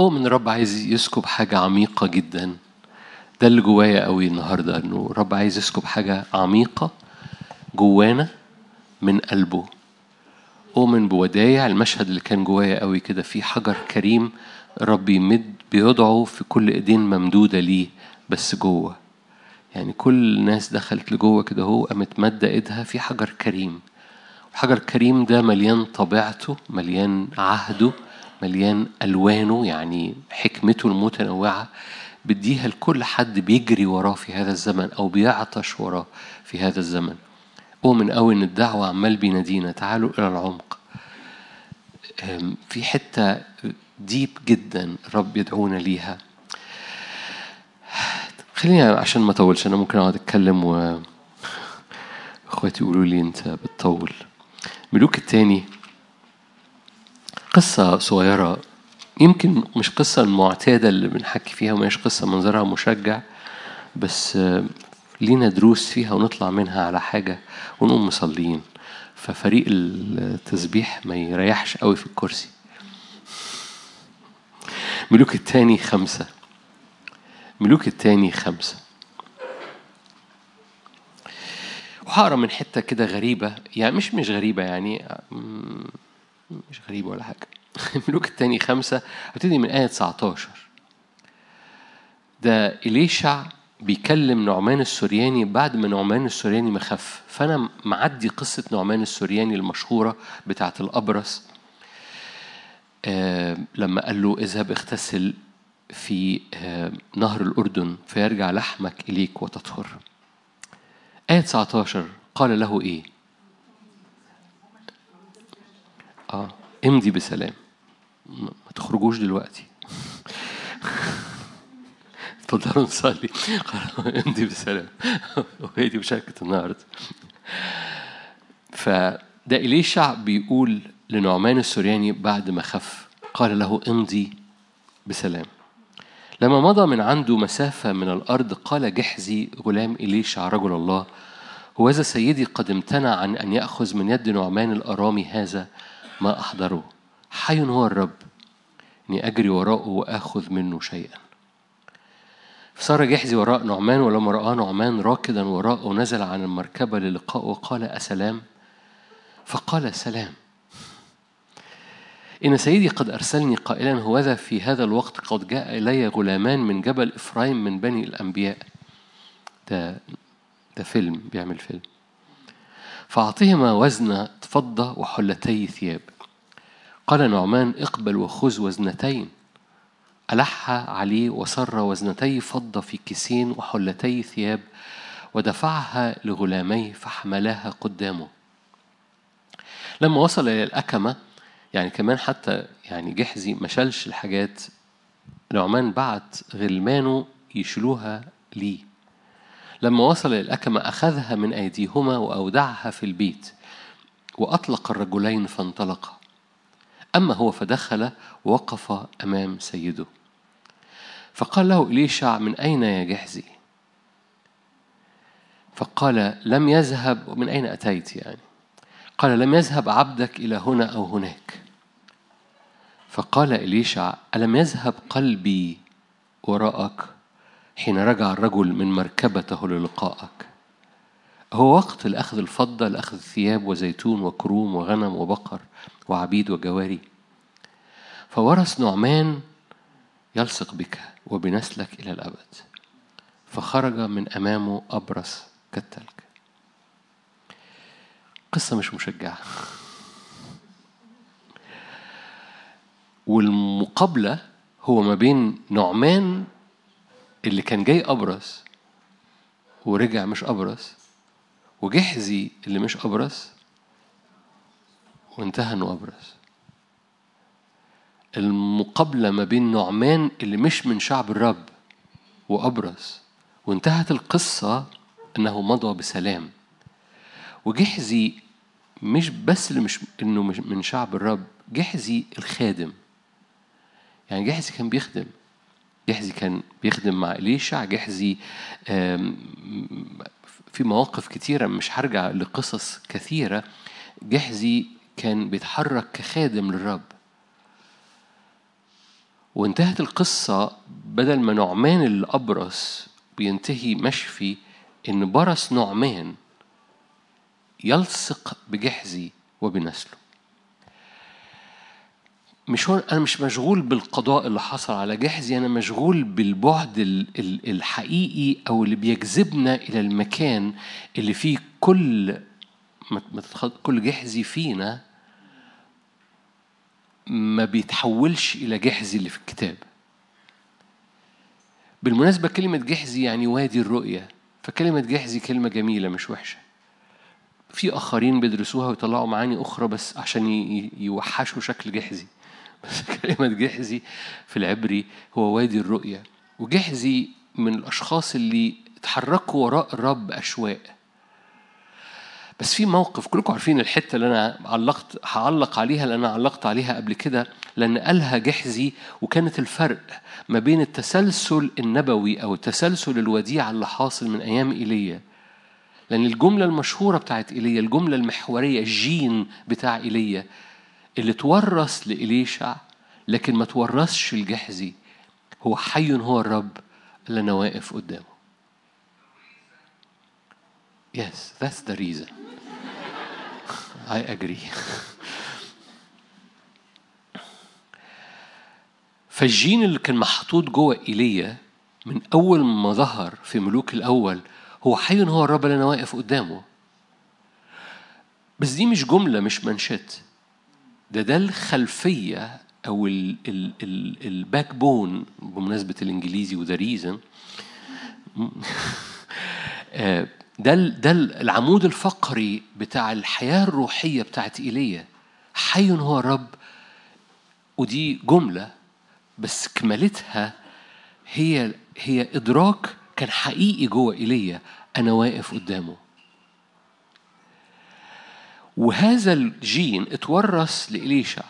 أؤمن الرب عايز يسكب حاجة عميقة جدا. ده اللي جوايا قوي النهاردة إنه الرب عايز يسكب حاجة عميقة جوانا من قلبه. أؤمن بودايع المشهد اللي كان جوايا قوي كده في حجر كريم الرب يمد بيدعو في كل إيدين ممدودة ليه بس جوه. يعني كل الناس دخلت لجوه كده هو قامت مادة إيدها في حجر كريم. الحجر الكريم ده مليان طبيعته مليان عهده مليان ألوانه يعني حكمته المتنوعة بديها لكل حد بيجري وراه في هذا الزمن أو بيعطش وراه في هذا الزمن. أؤمن أوي إن الدعوة عمال بينادينا تعالوا إلى العمق. في حتة ديب جدا الرب يدعونا ليها. خليني عشان ما أطولش أنا ممكن أقعد أتكلم و إخواتي يقولوا لي أنت بتطول. ملوك التاني قصة صغيرة يمكن مش قصة المعتادة اللي بنحكي فيها ومش قصة منظرها مشجع بس لينا دروس فيها ونطلع منها على حاجة ونقوم مصلين ففريق التسبيح ما يريحش قوي في الكرسي. ملوك التاني خمسة. ملوك التاني خمسة. وهقرأ من حتة كده غريبة يعني مش مش غريبة يعني مش غريبة ولا حاجة. ملوك التاني خمسة هبتدي من آية 19 ده إليشع بيكلم نعمان السورياني بعد ما نعمان السورياني مخف. فأنا معدي قصة نعمان السورياني المشهورة بتاعة الأبرص. آه، لما قال له اذهب اغتسل في آه، نهر الأردن فيرجع لحمك إليك وتطهر. آية 19 قال له إيه؟ آه. امضي بسلام. ما تخرجوش دلوقتي. اتفضلوا نصلي. امضي بسلام. وهي دي مشاركة النهارده. فده إليشع بيقول لنعمان السورياني بعد ما خف قال له امضي بسلام. لما مضى من عنده مسافة من الأرض قال جحزي غلام إليشع رجل الله هوذا سيدي قد امتنع عن أن يأخذ من يد نعمان الأرامي هذا ما أحضره. حي هو الرب. إني أجري وراءه وآخذ منه شيئا. فصار جحزي وراء نعمان ولما رأى نعمان راكدا وراءه نزل عن المركبة للقاء وقال أسلام؟ فقال سلام. إن سيدي قد أرسلني قائلا هوذا في هذا الوقت قد جاء إلي غلامان من جبل إفرايم من بني الأنبياء. ده ده فيلم بيعمل فيلم. فأعطيهما وزن فضة وحلتي ثياب. قال نعمان اقبل وخذ وزنتين. ألح عليه وسر وزنتي فضة في كيسين وحلتي ثياب ودفعها لغلاميه فحملاها قدامه. لما وصل إلى الأكمة يعني كمان حتى يعني جحزي ما شالش الحاجات نعمان بعت غلمانه يشيلوها ليه. لما وصل الأكمة أخذها من أيديهما وأودعها في البيت وأطلق الرجلين فانطلقا أما هو فدخل ووقف أمام سيده. فقال له إليشع من أين يا جحزي؟ فقال لم يذهب. من أين أتيت يعني؟ قال لم يذهب عبدك إلى هنا أو هناك. فقال إليشع ألم يذهب قلبي وراءك؟ حين رجع الرجل من مركبته للقائك. هو وقت لأخذ الفضة لأخذ ثياب وزيتون وكروم وغنم وبقر وعبيد وجواري. فورث نعمان يلصق بك وبنسلك إلى الأبد. فخرج من أمامه أبرص كالتلج. قصة مش مشجعة. والمقابلة هو ما بين نعمان اللي كان جاي أبرص ورجع مش أبرص وجحزي اللي مش أبرص وانتهى إنه أبرص. المقابلة ما بين نعمان اللي مش من شعب الرب وأبرص وانتهت القصة أنه مضى بسلام. وجحزي مش بس اللي مش إنه مش من شعب الرب جحزي الخادم. يعني جحزي كان بيخدم. جحزي كان بيخدم مع إليشع. جحزي في مواقف كتيرة مش هرجع لقصص كثيرة. جحزي كان بيتحرك كخادم للرب. وانتهت القصة بدل ما نعمان اللي أبرص بينتهي مشفي إن برص نعمان يلصق بجحزي وبنسله. مش هو أنا مش مشغول بالقضاء اللي حصل على جحزي أنا مشغول بالبعد الحقيقي أو اللي بيجذبنا إلى المكان اللي فيه كل كل جحزي فينا ما بيتحولش إلى جحزي اللي في الكتاب. بالمناسبة كلمة جحزي يعني وادي الرؤية فكلمة جحزي كلمة جميلة مش وحشة. في آخرين بيدرسوها ويطلعوا معاني أخرى بس عشان يوحشوا شكل جحزي كلمة جحزي في العبري هو وادي الرؤية وجحزي من الأشخاص اللي اتحركوا وراء الرب أشواق. بس في موقف كلكم عارفين الحتة اللي أنا علقت هعلق عليها لأن أنا علقت عليها قبل كده لأن قالها جحزي وكانت الفرق ما بين التسلسل النبوي أو التسلسل الوديع اللي حاصل من أيام إيليا. لأن الجملة المشهورة بتاعت إيليا الجملة المحورية الجين بتاع إيليا اللي تورث لإليشع لكن ما تورثش الجحزي هو حي هو الرب اللي أنا واقف قدامه Yes, that's the reason. I agree. فالجين اللي كان محطوط جوه إيليا من أول ما ظهر في ملوك الأول هو حي هو الرب اللي أنا واقف قدامه بس دي مش جملة مش منشط ده ده الخلفية أو ال backbone بمناسبة الإنجليزي و the reason ده ده العمود الفقري بتاع الحياة الروحية بتاعت إيليا. حي هو الرب ودي جملة بس كمالتها هي هي إدراك كان حقيقي جوه إيليا. أنا واقف قدامه. وهذا الجين اتورث لإليشع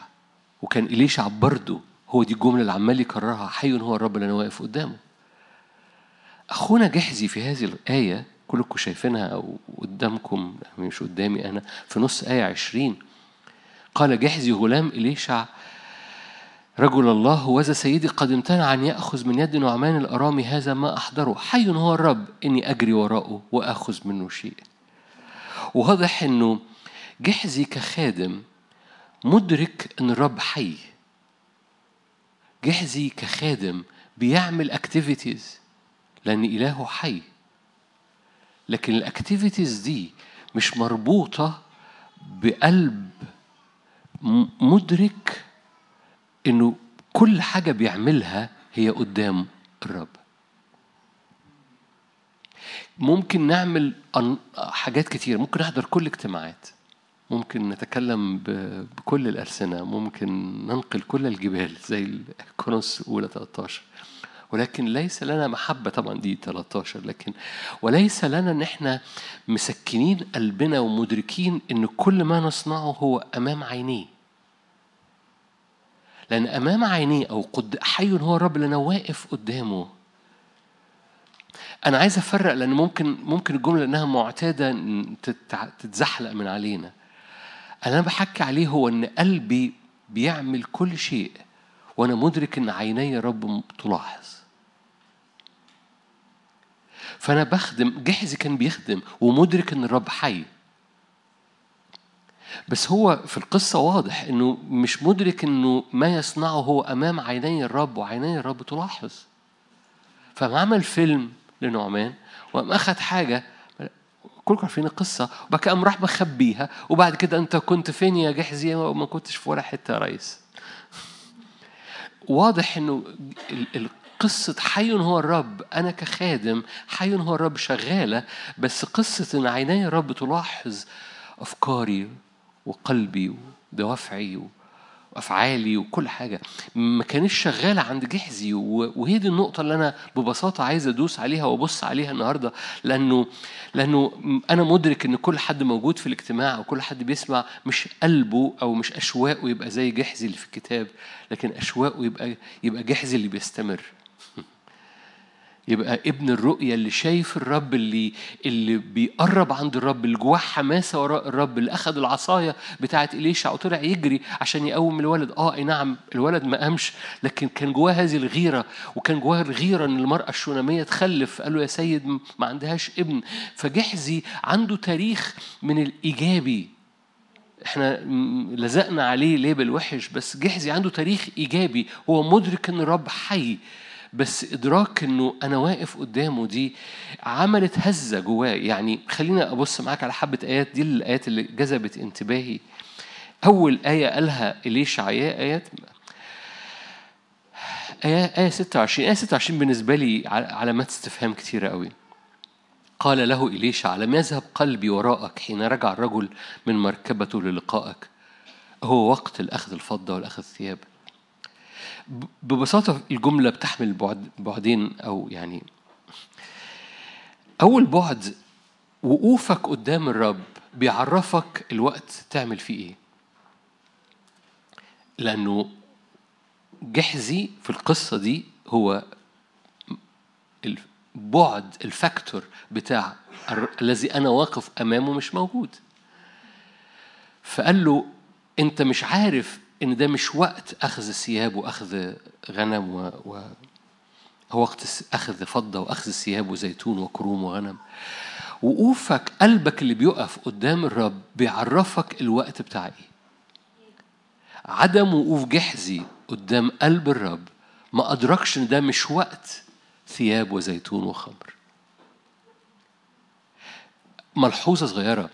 وكان إليشع برضه هو دي الجملة اللي عمال يكررها حي هو الرب اللي أنا واقف قدامه. أخونا جحزي في هذه الآية كلكم شايفينها أو قدامكم مش قدامي أنا في نص آية عشرين قال جحزي غلام إليشع رجل الله وذا سيدي قد امتنع أن يأخذ من يد نعمان الأرامي هذا ما أحضره. حي هو الرب إني أجري وراءه وأخذ منه شيء وواضح أنه جيحزي كخادم مدرك إن الرب حي. جيحزي كخادم بيعمل activities لأن إلهه حي. لكن ال activities دي مش مربوطة بقلب مدرك إنه كل حاجة بيعملها هي قدام الرب. ممكن نعمل حاجات كتير ممكن نحضر كل اجتماعات. ممكن نتكلم بكل الألسنة ممكن ننقل كل الجبال زي كورنثوس أولى 13 ولكن ليس لنا محبة طبعا دي 13 لكن وليس لنا إن إحنا مسكنين قلبنا ومدركين إن كل ما نصنعه هو أمام عينيه. لأن أمام عينيه أو قد حي هو الرب أنا واقف قدامه. أنا عايز أفرق لأن ممكن ممكن الجملة انها معتادة تتزحلق من علينا. أنا بحكي عليه هو إن قلبي بيعمل كل شيء وأنا مدرك إن عيني رب تلاحظ. فأنا بخدم جحزي كان بيخدم ومدرك إن الرب حي. بس هو في القصة واضح إنه مش مدرك إنه ما يصنعه هو أمام عيني الرب وعيني الرب تلاحظ. فما عمل فيلم لنعمان وقام أخذ حاجة كلكم عارفين القصة وبعد كده قام راح مخبيها وبعد كده أنت كنت فين يا جحزي وما كنتش في ولا حتة يا ريس؟ واضح إنه قصة حي هو الرب. أنا كخادم حي هو الرب شغالة بس قصة إن عيني الرب تلاحظ أفكاري وقلبي ودوافعي وأفعالي وكل حاجة ما كانش شغالة عند جحزي وهي دي النقطة اللي أنا ببساطة عايز أدوس عليها وأبص عليها النهارده لأنه لأنه أنا مدرك إن كل حد موجود في الاجتماع أو كل حد بيسمع مش قلبه أو مش أشواقه يبقى زي جحزي اللي في الكتاب لكن أشواقه يبقى يبقى جحزي اللي بيستمر. يبقى ابن الرؤية اللي شايف الرب اللي اللي بيقرب عند الرب اللي جواه حماسة وراء الرب اللي أخذ العصاية بتاعة إليشع وطلع يجري عشان يقوم الولد. آه أي نعم الولد ما قامش لكن كان جواه هذه الغيرة وكان جواه الغيرة إن المرأة الشونامية تخلف. قال له يا سيد ما عندهاش ابن. فجحزي عنده تاريخ من الإيجابي. إحنا لزقنا عليه ليبل وحش بس جحزي عنده تاريخ إيجابي. هو مدرك إن الرب حي. بس إدراك إنه أنا واقف قدامه دي عملت هزة جواه. يعني خلينا أبص معاك على حبة آيات. دي الآيات اللي جذبت انتباهي. أول آية قالها إليشع. آيات. آية آية 26 آية 26 بالنسبة لي علامات استفهام كتيرة قوي. قال له إليشع لم يذهب قلبي وراءك حين رجع الرجل من مركبته للقائك. هو وقت الأخذ الفضة والأخذ الثياب. ببساطة الجملة بتحمل بعد بعدين أو يعني أول بعد وقوفك قدام الرب بيعرفك الوقت تعمل فيه إيه. لأنه جحزي في القصة دي هو البعد الفاكتور بتاع الذي أنا واقف أمامه مش موجود. فقال له أنت مش عارف إن ده مش وقت أخذ الثياب وأخذ غنم و, و... هو وقت أخذ فضة وأخذ الثياب وزيتون وكروم وغنم. وقوفك قلبك اللي بيقف قدام الرب بيعرفك الوقت بتاع إيه. عدم وقوف جحزي قدام قلب الرب ما أدركش إن ده مش وقت ثياب وزيتون وخمر. ملحوظة صغيرة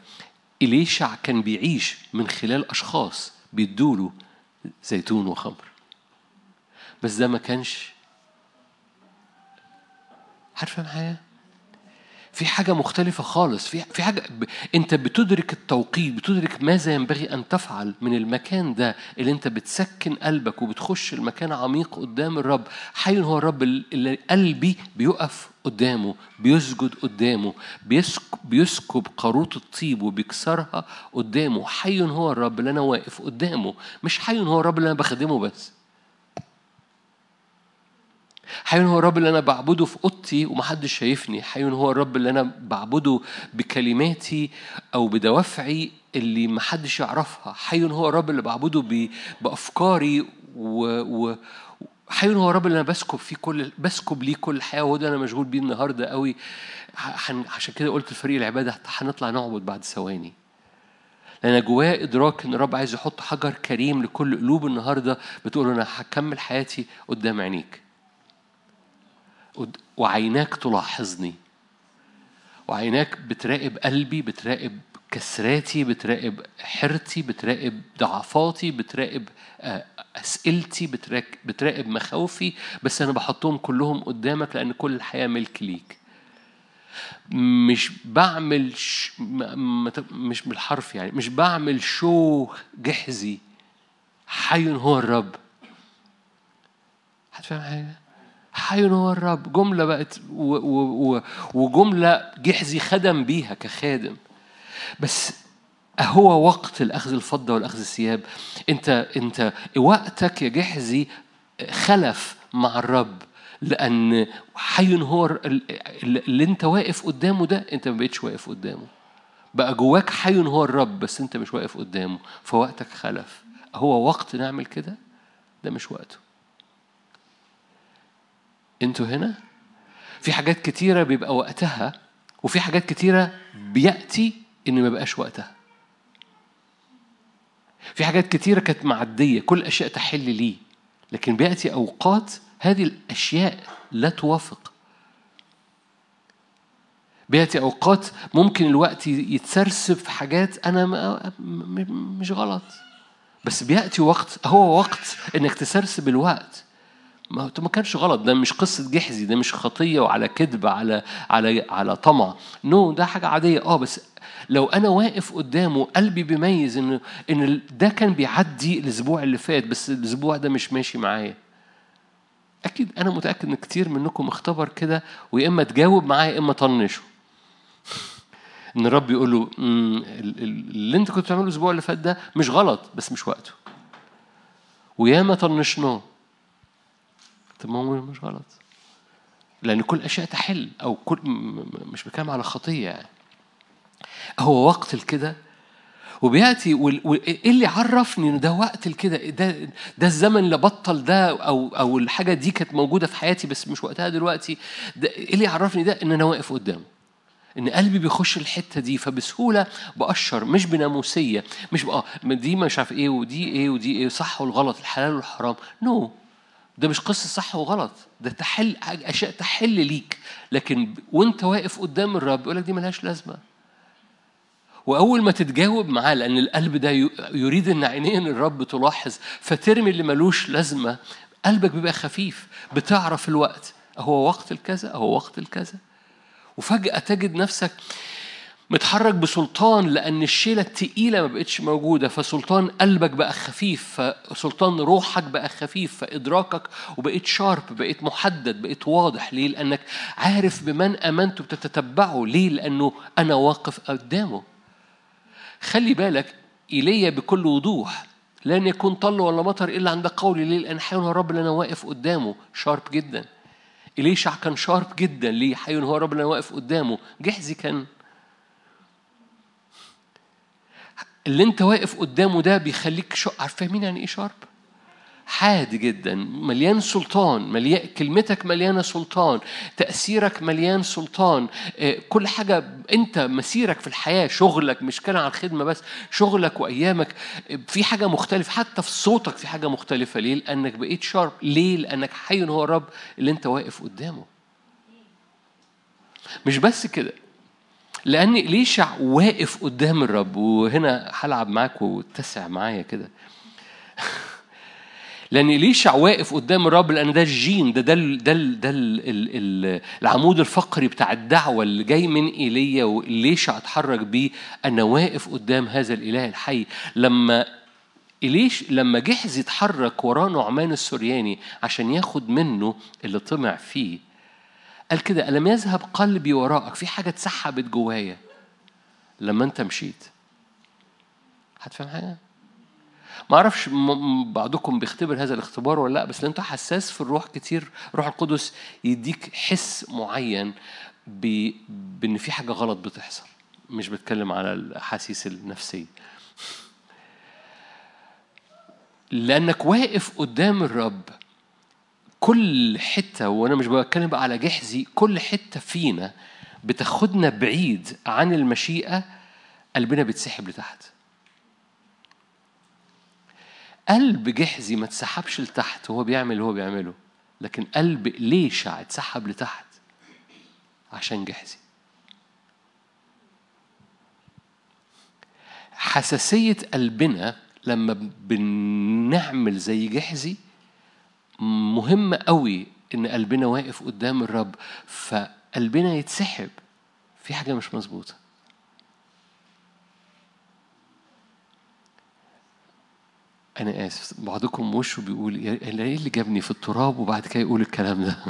إليشع كان بيعيش من خلال أشخاص بيدوله زيتون وخمر. بس ده ما كانش عارفة معايا في حاجة مختلفة خالص. في في حاجة ب... أنت بتدرك التوقيت بتدرك ماذا ينبغي أن تفعل من المكان ده اللي أنت بتسكن قلبك وبتخش المكان عميق قدام الرب. حي هو الرب اللي قلبي بيقف قدامه بيسجد قدامه بيسكب, بيسكب قاروط الطيب وبيكسرها قدامه. حي هو الرب اللي أنا واقف قدامه مش حي هو الرب اللي أنا بخدمه بس. حي هو الرب اللي أنا بعبده في أوضتي ومحدش شايفني. حي هو الرب اللي أنا بعبده بكلماتي أو بدوافعي اللي محدش يعرفها. حي هو الرب اللي بعبده بأفكاري و, و حي هو الرب اللي أنا بسكب فيه كل بسكب ليه كل الحياة وهو ده أنا مشغول بيه النهارده قوي. عشان كده قلت لفريق العبادة هنطلع نعبد بعد ثواني. لأن جواه إدراك إن الرب عايز يحط حجر كريم لكل قلوب النهارده بتقول أنا هكمل حياتي قدام عينيك. وعيناك تلاحظني. وعيناك بتراقب قلبي بتراقب كسراتي بتراقب حيرتي بتراقب ضعفاتي بتراقب آه، أسئلتي بتراقب مخاوفي. بس أنا بحطهم كلهم قدامك لأن كل الحياة ملك ليك. مش بعمل ش... مش بالحرف يعني مش بعمل شو جحزي. حي هو الرب. هتفهم حاجة؟ هو الرب. جملة بقت وجملة جحزي خدم بيها كخادم. بس هو وقت الأخذ الفضة والأخذ الثياب. أنت أنت وقتك يا جحزي خلف مع الرب لأن حي هو اللي أنت واقف قدامه ده أنت ما بقتش واقف قدامه. بقى جواك حي هو الرب بس أنت مش واقف قدامه. فوقتك خلف. هو وقت نعمل كده؟ ده مش وقته. أنتوا هنا؟ في حاجات كتيرة بيبقى وقتها وفي حاجات كتيرة بيأتي إن ما بقاش وقتها. في حاجات كتيرة كانت معدية كل أشياء تحل لي لكن بيأتي أوقات هذه الأشياء لا توافق. بيأتي أوقات ممكن الوقت يتسرسب في حاجات أنا مش غلط. بس بيأتي وقت هو وقت إنك تسرسب الوقت. ما ما كانش غلط. ده مش قصة جحزي ده مش خطية وعلى كذب على على على طمع. نو no, ده حاجة عادية. آه بس لو أنا واقف قدامه قلبي بيميز إن إن ده كان بيعدي الأسبوع اللي فات بس الأسبوع ده مش ماشي معايا. أكيد أنا متأكد إن كتير منكم اختبر كده ويا إما تجاوب معايا يا إما طنشه إن الرب يقول له اللي أنت كنت بتعمله الأسبوع اللي فات ده مش غلط بس مش وقته. وياما طنشناه. ما هو مش غلط. لأن كل الأشياء تحل أو كل مش بتكلم على خطية يعني. هو وقت الكده وبيأتي وال- وال- إيه اللي عرفني إن ده وقت الكده ده ده الزمن اللي بطل ده أو أو الحاجة دي كانت موجودة في حياتي بس مش وقتها دلوقتي. ده إيه اللي عرفني ده؟ إن أنا واقف قدامه إن قلبي بيخش الحتة دي فبسهولة بقشر مش بناموسية مش بقى دي مش عارف إيه ودي إيه ودي إيه صح والغلط الحلال والحرام. نو no. ده مش قصة صح وغلط. ده تحل أشياء تحل ليك. لكن وأنت واقف قدام الرب يقول لك دي ملهاش لازمة. وأول ما تتجاوب معاه لأن القلب ده يريد إن عينين الرب تلاحظ فترمي اللي ملوش لازمة. قلبك بيبقى خفيف. بتعرف الوقت. هو وقت الكذا هو وقت الكذا. وفجأة تجد نفسك متحرك بسلطان لأن الشيلة التقيلة ما بقتش موجودة فسلطان قلبك بقى خفيف فسلطان روحك بقى خفيف فإدراكك وبقيت شارب بقيت محدد بقيت واضح. ليه؟ لأنك عارف بمن آمنت بتتتبعه ليه؟ لأنه أنا واقف قدامه. خلي بالك إيليا بكل وضوح. لن يكون طل ولا مطر إلا عند قولي. ليه؟ لأن حي هو الرب اللي أنا واقف قدامه. شارب جدا. إليشع كان شارب جدا. ليه؟ حي هو الرب اللي أنا واقف قدامه. جحزي كان اللي انت واقف قدامه ده بيخليك شو عارف فاهمين يعني إيه شارب؟ حاد جدا. مليان سلطان. مليان كلمتك مليانة سلطان. تأثيرك مليان سلطان. آه، كل حاجة انت مسيرك في الحياة شغلك مش كلام عن الخدمة بس شغلك وأيامك في حاجة مختلفة. حتى في صوتك في حاجة مختلفة. ليه؟ لأنك بقيت شارب ليه؟ لأنك حي هو الرب اللي انت واقف قدامه. مش بس كده. لأن إليشع واقف قدام الرب؟ وهنا هلعب معاك واتسع معايا كده. لأن إليشع واقف قدام الرب؟ لأن ده الجين ده ده ده ده ال- ال- ال- العمود الفقري بتاع الدعوة اللي جاي من إيليا وإليشع اتحرك بيه؟ أنا واقف قدام هذا الإله الحي. لما إليش لما جحز يتحرك وراه نعمان السورياني عشان ياخد منه اللي طمع فيه قال كده ألم يذهب قلبي وراءك؟ في حاجة اتسحبت جوايا. لما أنت مشيت. هتفهم حاجة؟ ما أعرفش بعضكم بيختبر هذا الاختبار ولا لأ بس انت حساس في الروح كتير. روح القدس يديك حس معين. بإن في حاجة غلط بتحصل. مش بتكلم على الأحاسيس النفسية. لأنك واقف قدام الرب. كل حتة وأنا مش بتكلم بقى على جحزي كل حتة فينا بتاخدنا بعيد عن المشيئة قلبنا بيتسحب لتحت. قلب جحزي ما اتسحبش لتحت وهو بيعمل اللي هو بيعمله لكن قلب ليشع اتسحب لتحت عشان جحزي. حساسية قلبنا لما بنعمل زي جحزي مهم قوي إن قلبنا واقف قدام الرب فقلبنا يتسحب في حاجة مش مظبوطة. أنا آسف بعضكم وشه بيقول إيه اللي جابني في التراب وبعد كده يقول الكلام ده.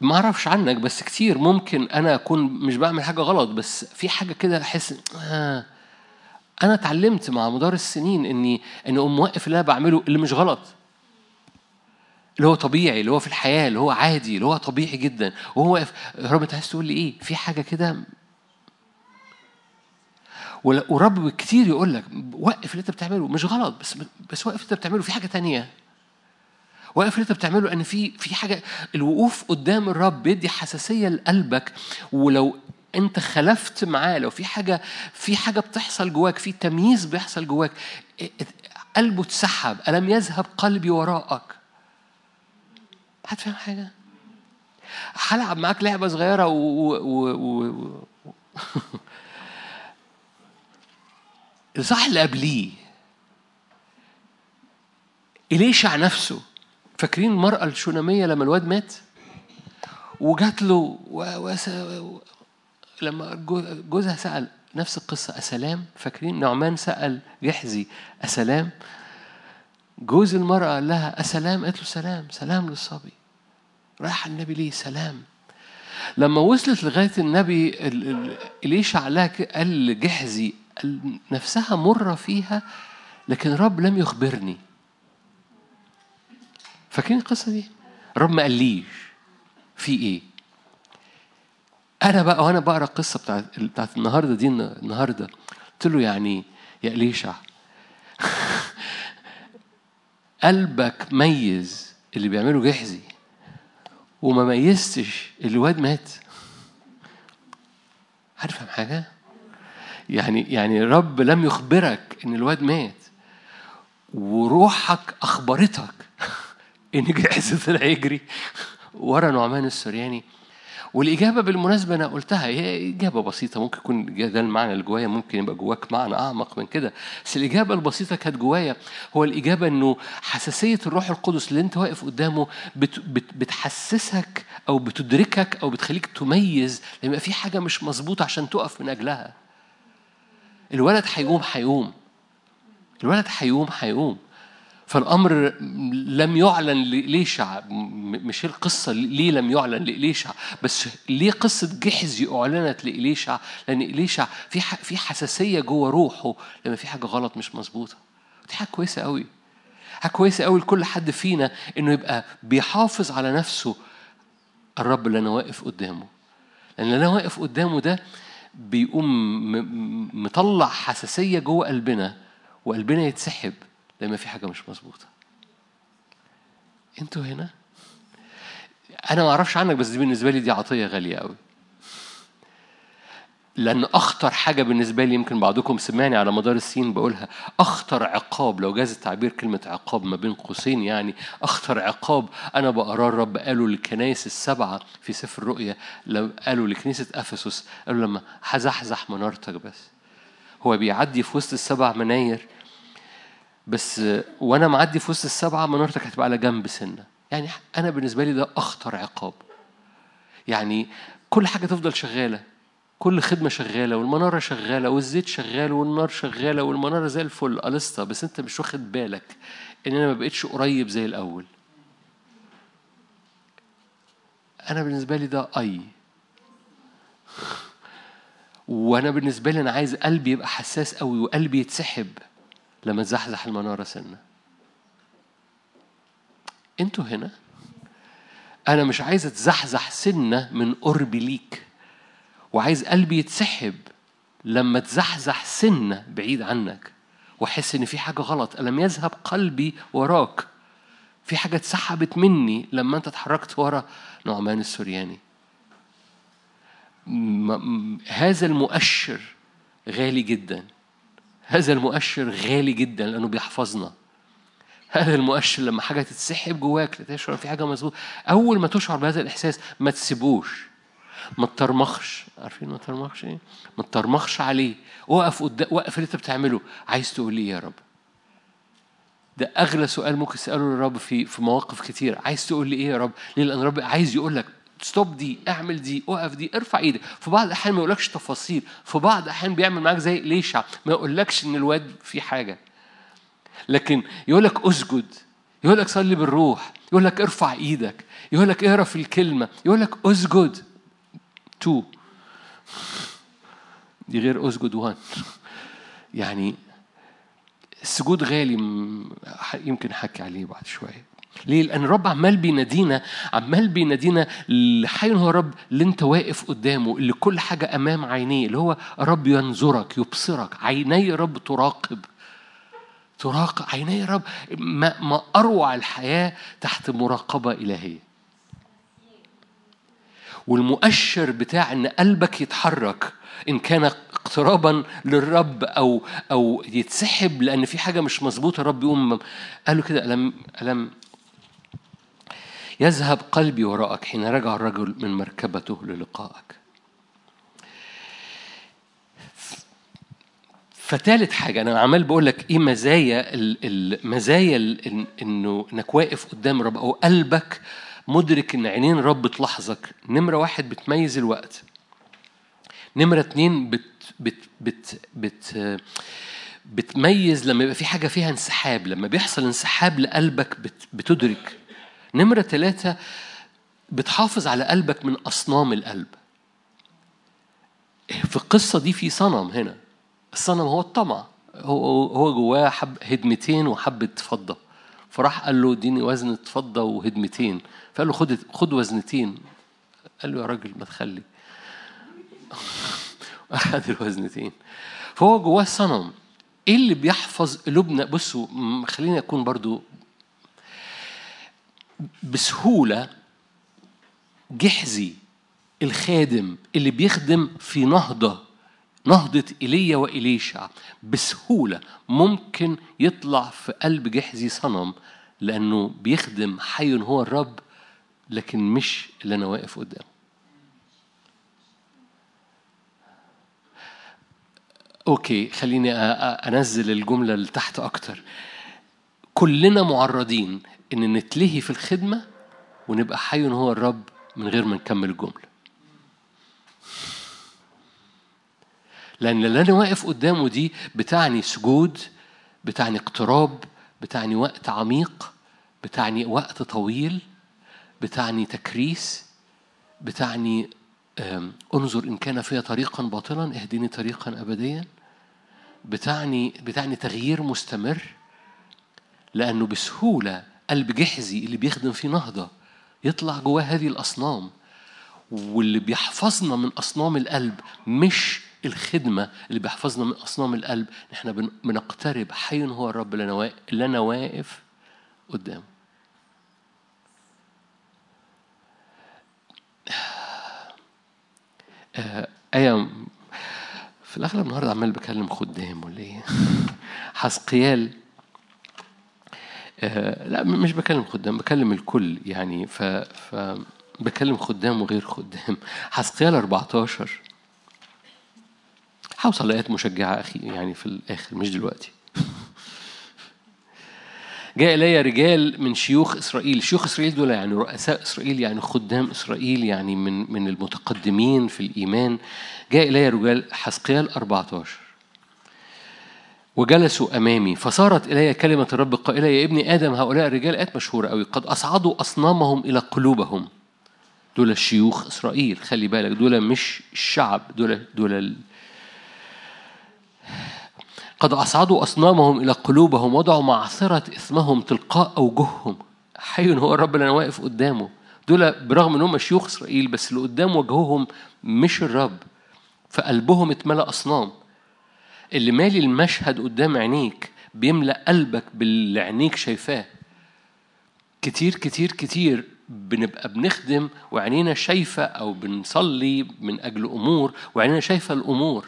ما أعرفش عنك بس كتير ممكن أنا أكون مش بعمل حاجة غلط بس في حاجة كده احس آه أنا اتعلمت مع مدار السنين اني اني أقوم موقف اللي أنا بعمله اللي مش غلط. اللي هو طبيعي اللي هو في الحياة اللي هو عادي اللي هو طبيعي جدا. وهو واقف رب أنت عايز تقول لي إيه؟ في حاجة كده؟ ورب كتير يقول لك وقف اللي أنت بتعمله مش غلط بس بس وقف اللي أنت بتعمله. في حاجة تانية. وقف اللي أنت بتعمله لأن في في حاجة الوقوف قدام الرب بيدي حساسية لقلبك. ولو انت خلفت معاه. لو في حاجة في حاجة بتحصل جواك في تمييز بيحصل جواك قلبه اتسحب ألم يذهب قلبي وراءك. هتفهم حاجة؟ هلعب معاك لعبة صغيرة و, و... و... و... الصح اللي قبليه إليشع نفسه. فاكرين المرأة الشونامية لما الواد مات؟ وجات له و... و... لما جو- جوزها سأل نفس القصة أسلام؟ فاكرين؟ نعمان سأل جحزي أسلام؟ جوز المرأة قال لها أسلام؟ قالت له سلام سلام للصبي. راح النبي ليه سلام؟ لما وصلت لغاية النبي ال- ال- إليشع لها ك- قال لجحزي نفسها مرة فيها لكن الرب لم يخبرني. فاكرين القصة دي؟ الرب ما قاليش في إيه؟ أنا بقى وأنا بقرأ القصة بتاعت بتاعت النهاردة دي النهاردة. قلت له يعني يا إليشع. قلبك ميز اللي بيعمله جحزي وما ميزتش الواد مات. عارف حاجة؟ يعني يعني الرب لم يخبرك إن الواد مات وروحك أخبرتك إن جحز طلع يجري ورا نعمان السرياني والإجابة بالمناسبة أنا قلتها هي إجابة بسيطة ممكن يكون ده المعنى اللي جوايا ممكن يبقى جواك معنى أعمق من كده بس الإجابة البسيطة كانت جوايا هو الإجابة إنه حساسية الروح القدس اللي أنت واقف قدامه بت بت بتحسسك أو بتدركك أو بتخليك تميز لما في حاجة مش مظبوطة عشان تقف من أجلها. الولد هيقوم هيقوم. الولد هيقوم هيقوم. فالأمر لم يعلن لإليشع مش القصة ليه لم يعلن لإليشع بس ليه قصة جحزي أعلنت لإليشع لأن إليشع في في حساسية جوه روحه لما في حاجة غلط مش مظبوطة. دي حاجة كويسة قوي حاجة كويسة قوي لكل حد فينا إنه يبقى بيحافظ على نفسه. الرب اللي أنا واقف قدامه. لأن اللي أنا واقف قدامه ده بيقوم مطلع حساسية جوه قلبنا وقلبنا يتسحب. لما في حاجة مش مظبوطة. أنتوا هنا؟ أنا ما أعرفش عنك بس دي بالنسبة لي دي عطية غالية قوي لأن أخطر حاجة بالنسبة لي يمكن بعضكم سمعني على مدار السنين بقولها أخطر عقاب لو جاز التعبير كلمة عقاب ما بين قوسين يعني أخطر عقاب أنا بقراه الرب قاله للكنايس السبعة في سفر الرؤيا قالوا لكنيسة أفسس قالوا لما هزحزح منارتك بس. هو بيعدي في وسط السبع مناير بس وأنا معدي في وسط السبعة منارتك هتبقى على جنب سنة. يعني أنا بالنسبة لي ده أخطر عقاب. يعني كل حاجة تفضل شغالة. كل خدمة شغالة والمنارة شغالة والزيت شغال والنار شغالة والمنارة زي الفل. قلصتها بس أنت مش واخد بالك إن أنا ما بقتش قريب زي الأول. أنا بالنسبة لي ده أي. وأنا بالنسبة لي أنا عايز قلبي يبقى حساس قوي وقلبي يتسحب. لما تزحزح المنارة سنة. أنتوا هنا. أنا مش عايز أتزحزح سنة من قربي ليك. وعايز قلبي يتسحب لما تزحزح سنة بعيد عنك. وأحس إن في حاجة غلط. ألم يذهب قلبي وراك. في حاجة اتسحبت مني لما أنت اتحركت ورا نعمان السورياني. هذا المؤشر غالي جدا. هذا المؤشر غالي جدا لأنه بيحفظنا. هذا المؤشر لما حاجة تتسحب جواك تشعر في حاجة مظبوط أول ما تشعر بهذا الإحساس ما تسيبوش. ما تطرمخش. عارفين ما تطرمخش إيه؟ ما تطرمخش عليه. وقف قدام وقف اللي أنت بتعمله. عايز تقول لي يا رب؟ ده أغلى سؤال ممكن تسأله للرب في في مواقف كتير. عايز تقول لي إيه يا رب؟ ليه؟ لأن الرب عايز يقول لك ستوب دي اعمل دي اقف دي ارفع إيدك. في بعض الأحيان ما يقولكش تفاصيل. في بعض الأحيان بيعمل معاك زي ليشع. ما يقولكش إن الواد في حاجة. لكن يقول لك اسجد. يقول لك صلي بالروح. يقول لك ارفع إيدك. يقول لك اقرأ في الكلمة. يقول لك اسجد. تو. دي غير اسجد وان. يعني السجود غالي يمكن احكي عليه بعد شوية. ليه؟ لأن الرب عمال بينادينا عمال بينادينا لحي هو الرب اللي أنت واقف قدامه اللي كل حاجة أمام عينيه اللي هو رب ينظرك يبصرك عيني رب تراقب تراقب عيني رب ما, ما أروع الحياة تحت مراقبة إلهية والمؤشر بتاع إن قلبك يتحرك إن كان اقترابا للرب أو أو يتسحب لأن في حاجة مش مظبوطة الرب يقوم قالوا كده ألم ألم يذهب قلبي وراءك حين رجع الرجل من مركبته للقائك. فتالت حاجة أنا عمال بقول لك إيه مزايا المزايا إنه إنك واقف قدام الرب أو قلبك مدرك إن عينين الرب تلاحظك. نمرة واحد بتميز الوقت. نمرة اتنين بت بت بت بت بتميز لما يبقى في حاجة فيها انسحاب. لما بيحصل انسحاب لقلبك بتدرك نمرة ثلاثة بتحافظ على قلبك من أصنام القلب. في القصة دي في صنم هنا. الصنم هو الطمع. هو هو جواه حب هدمتين وحبة فضة فراح قال له اديني وزنة فضة وهدمتين. فقال له خد خد وزنتين. قال له يا راجل ما تخلي. أخذ الوزنتين. فهو جواه صنم. إيه اللي بيحفظ قلوبنا؟ بصوا خليني أكون برضو بسهولة جحزي الخادم اللي بيخدم في نهضة نهضة إيليا وإليشع. بسهولة ممكن يطلع في قلب جحزي صنم لأنه بيخدم حي هو الرب لكن مش اللي أنا واقف قدامه أوكي خليني أنزل الجملة اللي تحت أكتر. كلنا معرضين إن نتلهي في الخدمة ونبقى حي هو الرب من غير ما نكمل الجملة. لأن اللي أنا واقف قدامه دي بتعني سجود بتعني اقتراب بتعني وقت عميق بتعني وقت طويل بتعني تكريس بتعني انظر إن كان فيها طريقا باطلا اهدني طريقا أبديا. بتعني بتعني تغيير مستمر لأنه بسهولة قلب جحزي اللي بيخدم فيه نهضة يطلع جواه هذه الأصنام واللي بيحفظنا من أصنام القلب مش الخدمة اللي بيحفظنا من أصنام القلب إحنا بنقترب حي هو الرب أنا واقف قدامه آه، آية في الأغلب النهاردة عمال بكلم خدام ولا إيه؟ حسقيال لا مش بكلم خدام بكلم الكل يعني ف, ف بكلم خدام وغير خدام. حسقيال 14 هوصل لآيات مشجعة أخي يعني في الآخر مش دلوقتي. جاء إلي رجال من شيوخ إسرائيل. شيوخ إسرائيل دول يعني رؤساء إسرائيل يعني خدام إسرائيل يعني من من المتقدمين في الإيمان. جاء إلي رجال حسقيال 14 وجلسوا أمامي فصارت إلي كلمة الرب قائلة يا ابن آدم هؤلاء الرجال آيات مشهورة أوي. قد أصعدوا أصنامهم إلى قلوبهم. دول شيوخ إسرائيل خلي بالك دول مش الشعب دول دول قد أصعدوا أصنامهم إلى قلوبهم وضعوا معصرة إثمهم تلقاء أوجههم. حي هو الرب اللي أنا واقف قدامه. دول برغم أنهم شيوخ إسرائيل بس اللي قدام وجههم مش الرب فقلبهم اتملأ أصنام. اللي مالي المشهد قدام عينيك بيملأ قلبك باللي عينيك شايفاه. كتير كتير كتير بنبقى بنخدم وعينينا شايفة أو بنصلي من أجل أمور وعينينا شايفة الأمور.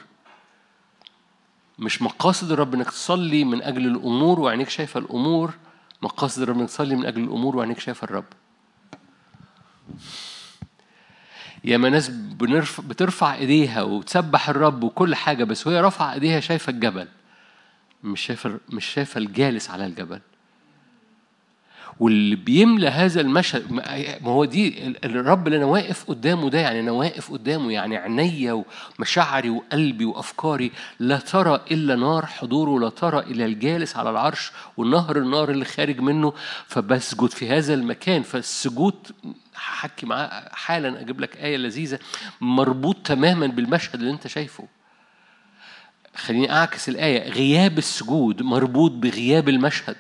مش مقاصد الرب إنك تصلي من أجل الأمور وعينيك شايفة الأمور مقاصد الرب إنك تصلي من أجل الأمور وعينيك شايفة الرب. ياما ناس بنرفع بترفع إيديها وتسبح الرب وكل حاجة بس وهي رافعة إيديها شايفة الجبل مش شايفة مش شايفة الجالس على الجبل. واللي بيملى هذا المشهد ما هو دي الرب اللي أنا واقف قدامه ده يعني أنا واقف قدامه يعني عينيا ومشاعري وقلبي وأفكاري لا ترى إلا نار حضوره لا ترى إلا الجالس على العرش ونهر النار اللي خارج منه. فبسجد في هذا المكان فالسجود هحكي معاه حالا أجيب لك آية لذيذة مربوط تماما بالمشهد اللي أنت شايفه. خليني أعكس الآية غياب السجود مربوط بغياب المشهد.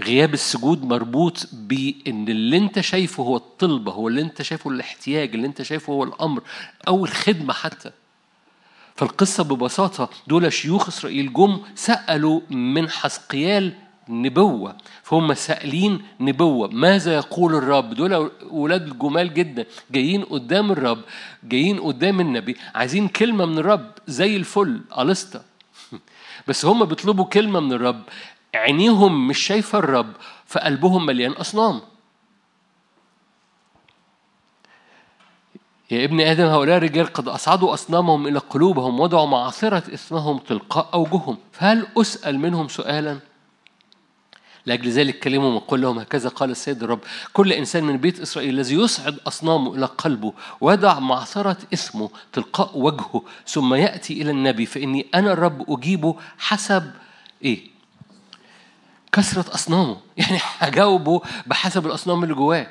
غياب السجود مربوط بان اللي أنت شايفه هو الطلبة هو اللي أنت شايفه الاحتياج اللي أنت شايفه هو الأمر أو الخدمة حتى. فالقصة ببساطة دول شيوخ إسرائيل جم سألوا من حسقيال نبوة فهم سائلين نبوة ماذا يقول الرب؟ دول ولاد جمال جدا جايين قدام الرب جايين قدام النبي عايزين كلمة من الرب زي الفل ألستا بس هم بيطلبوا كلمة من الرب. عينيهم مش شايفة الرب فقلبهم مليان أصنام. يا ابن آدم هؤلاء الرجال قد أصعدوا أصنامهم إلى قلوبهم وضعوا معصرة إثمهم تلقاء أوجههم فهل أسأل منهم سؤالا؟ لأجل ذلك كلمهم وقل لهم هكذا قال السيد الرب كل إنسان من بيت إسرائيل الذي يصعد أصنامه إلى قلبه ويضع معصرة اسمه تلقاء وجهه ثم يأتي إلى النبي فإني أنا الرب أجيبه حسب إيه؟ كسرة أصنامه. يعني هجاوبه بحسب الأصنام اللي جواه.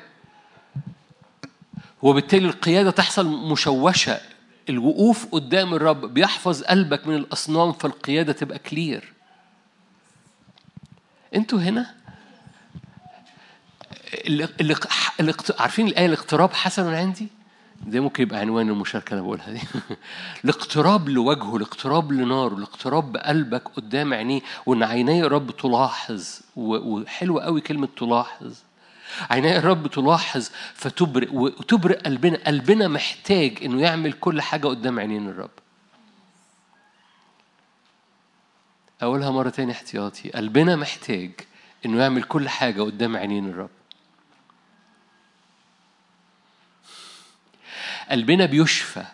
وبالتالي القيادة تحصل مشوشة. الوقوف قدام الرب بيحفظ قلبك من الأصنام فالقيادة تبقى كلير أنتوا هنا؟ اللي اللي عارفين الآية الاقتراب حسن عندي؟ ده ممكن يبقى عنوان المشاركة اللي بقولها دي. الاقتراب لوجهه الاقتراب لناره الاقتراب بقلبك قدام عينيه وإن عيني الرب تلاحظ وحلوة قوي كلمة تلاحظ. عيني الرب تلاحظ فتبرق وتبرق قلبنا قلبنا محتاج إنه يعمل كل حاجة قدام عينين الرب. أقولها مرة تاني احتياطي. قلبنا محتاج إنه يعمل كل حاجة قدام عينين الرب. قلبنا بيشفى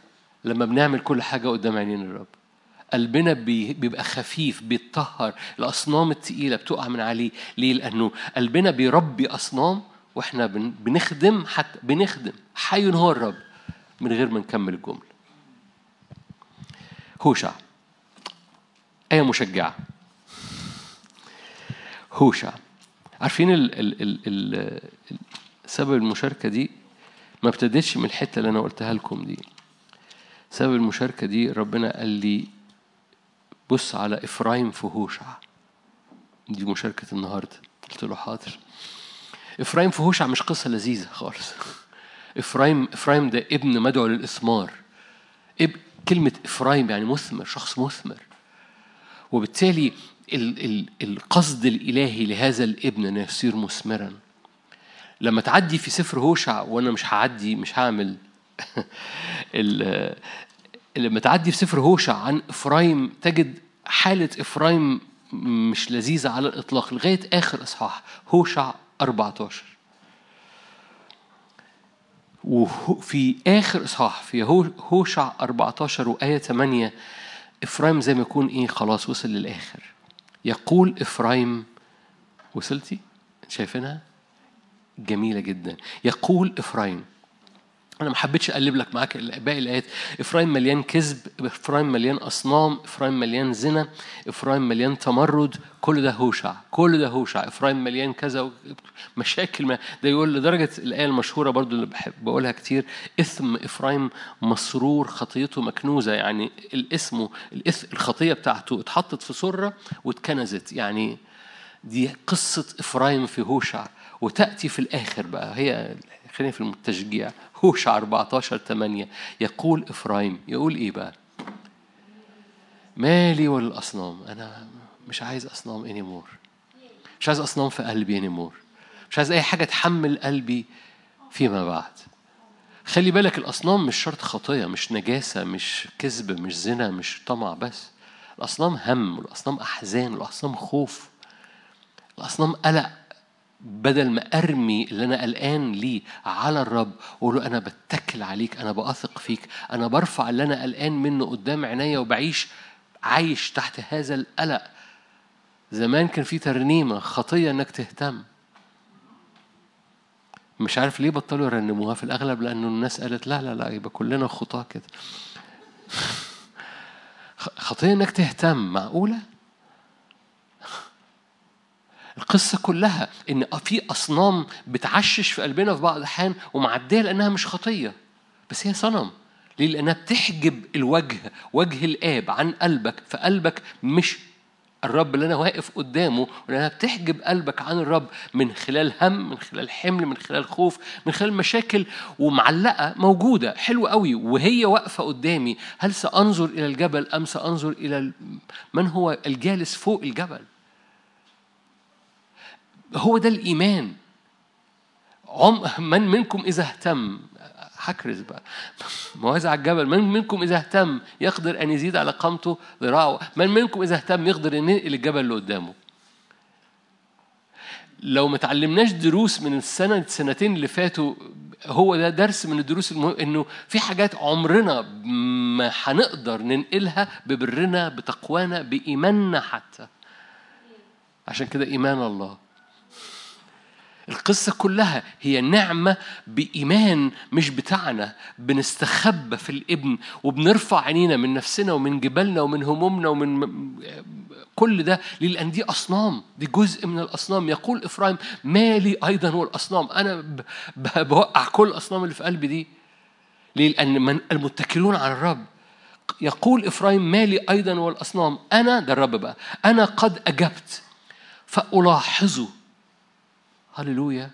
لما بنعمل كل حاجة قدام عينين الرب قلبنا بيبقى خفيف بيتطهر الأصنام التقيلة بتقع من عليه. ليه؟ لأنه قلبنا بيربي أصنام وإحنا بنخدم حتى بنخدم. حي هو الرب من غير ما نكمل الجملة. هوشع. آية مشجعة. هوشع. عارفين ال ال ال ال سبب المشاركة دي؟ ما ابتديتش من الحتة اللي أنا قلتها لكم دي. سبب المشاركة دي ربنا قال لي بص على إفرايم في هوشع دي مشاركة النهاردة. قلت له حاضر. إفرايم في هوشع مش قصة لذيذة خالص. إفرايم إفرايم ده ابن مدعو للإثمار. كلمة إفرايم يعني مثمر شخص مثمر. وبالتالي القصد الإلهي لهذا الابن أنه يصير مثمرا. لما تعدي في سفر هوشع وأنا مش هعدي مش هعمل لما تعدي في سفر هوشع عن إفرايم تجد حالة إفرايم مش لذيذة على الإطلاق لغاية آخر إصحاح هوشع 14 وفي آخر إصحاح في هوشع 14 وآية 8 إفرايم زي ما يكون إيه خلاص وصل للآخر. يقول إفرايم وصلتي؟ شايفينها؟ جميلة جدا. يقول إفرايم أنا ما حبيتش أقلب لك معاك باقي الآيات. إفرايم مليان كذب إفرايم مليان أصنام إفرايم مليان زنا إفرايم مليان تمرد كل ده هوشع كل ده هوشع. إفرايم مليان كذا مشاكل ما. ده يقول لدرجة الآية المشهورة برضو اللي بحب بقولها كتير إثم إفرايم مصرور خطيته مكنوزة. يعني الاسم الخطية بتاعته اتحطت في صرة واتكنزت. يعني دي قصة إفرايم في هوشع. وتأتي في الآخر بقى. هي خلينا في التشجيع. هوشع 14 8 يقول إفرايم. يقول إيه بقى؟ مالي وللأصنام أنا مش عايز أصنام anymore مش عايز أصنام في قلبي anymore مش عايز أي حاجة تحمل قلبي فيما بعد. خلي بالك الأصنام مش شرط خطية مش نجاسة مش كذب مش زنا مش طمع بس. الأصنام هم والأصنام أحزان والأصنام خوف الأصنام قلق. بدل ما أرمي اللي أنا قلقان ليه على الرب واقول له أنا بتكل عليك أنا بثق فيك أنا برفع اللي أنا قلقان منه قدام عينيا وبعيش عايش تحت هذا القلق. زمان كان في ترنيمة خطية إنك تهتم. مش عارف ليه بطلوا يرنموها في الأغلب لأنه الناس قالت لا لا لا يبقى كلنا خطاة كده. خطية إنك تهتم معقولة؟ القصة كلها إن في أصنام بتعشش في قلبنا في بعض الأحيان ومعدية لأنها مش خطية. بس هي صنم. ليه؟ لأنها بتحجب الوجه وجه الآب عن قلبك فقلبك مش الرب اللي أنا واقف قدامه لأنها بتحجب قلبك عن الرب من خلال هم من خلال حمل من خلال خوف من خلال مشاكل ومعلقة موجودة حلوة قوي وهي واقفة قدامي. هل سأنظر إلى الجبل أم سأنظر إلى من هو الجالس فوق الجبل؟ هو ده الإيمان. عم من منكم إذا اهتم؟ هكرز بقى. موازع على الجبل. من منكم إذا اهتم يقدر أن يزيد على قامته ذراعه. من منكم إذا اهتم يقدر أن ينقل الجبل اللي قدامه. لو ما تعلمناش دروس من السنة السنتين اللي فاتوا هو ده درس من الدروس المهم إنه في حاجات عمرنا ما هنقدر ننقلها ببرنا بتقوانا بإيماننا حتى. عشان كده إيمان الله. القصة كلها هي نعمة بإيمان مش بتاعنا. بنستخبى في الإبن وبنرفع عينينا من نفسنا ومن جبالنا ومن همومنا ومن كل ده لأن دي أصنام. دي جزء من الأصنام. يقول إفرايم مالي أيضا وللأصنام. أنا بوقع كل الأصنام اللي في قلبي دي. ليه؟ لأن من المتكلون على الرب. يقول إفرايم مالي أيضا وللأصنام. أنا ده الرب بقى أنا قد أجبت. فألاحظه. هللويا.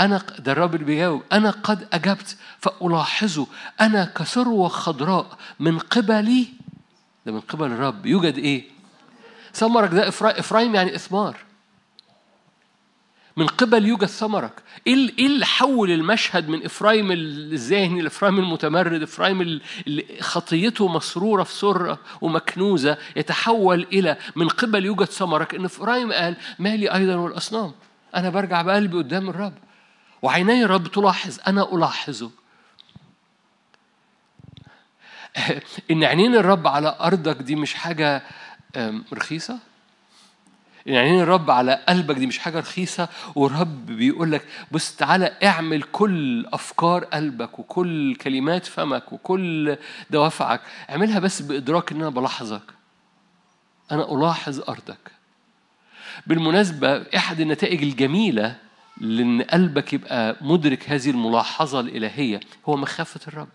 أنا ده الرب اللي بيجاوب. أنا قد أجبت فألاحظه. أنا كسروة خضراء من قبلي. ده من قبل الرب. يوجد إيه؟ ثمرك ده إفرايم يعني إثمار. من قبل يوجد ثمرك. إيه إيه اللي حول المشهد من افرايم الذهني لافرايم المتمرد؟ افرايم اللي خطيته مسرورة في سرة ومكنوزة يتحول إلى من قبل يوجد ثمرك. إن افرايم قال مالي أيضا والأصنام؟ أنا برجع بقلبي قدام الرب وعيني الرب تلاحظ أنا ألاحظه. إن عينين الرب على أرضك دي مش حاجة رخيصة؟ يعني الرب على قلبك دي مش حاجة رخيصة؟ والرب بيقول لك بص تعالى اعمل كل أفكار قلبك وكل كلمات فمك وكل دوافعك اعملها بس بإدراك إن أنا بلاحظك. أنا ألاحظ أرضك. بالمناسبة أحد النتائج الجميلة لأن قلبك يبقى مدرك هذه الملاحظة الإلهية هو مخافة الرب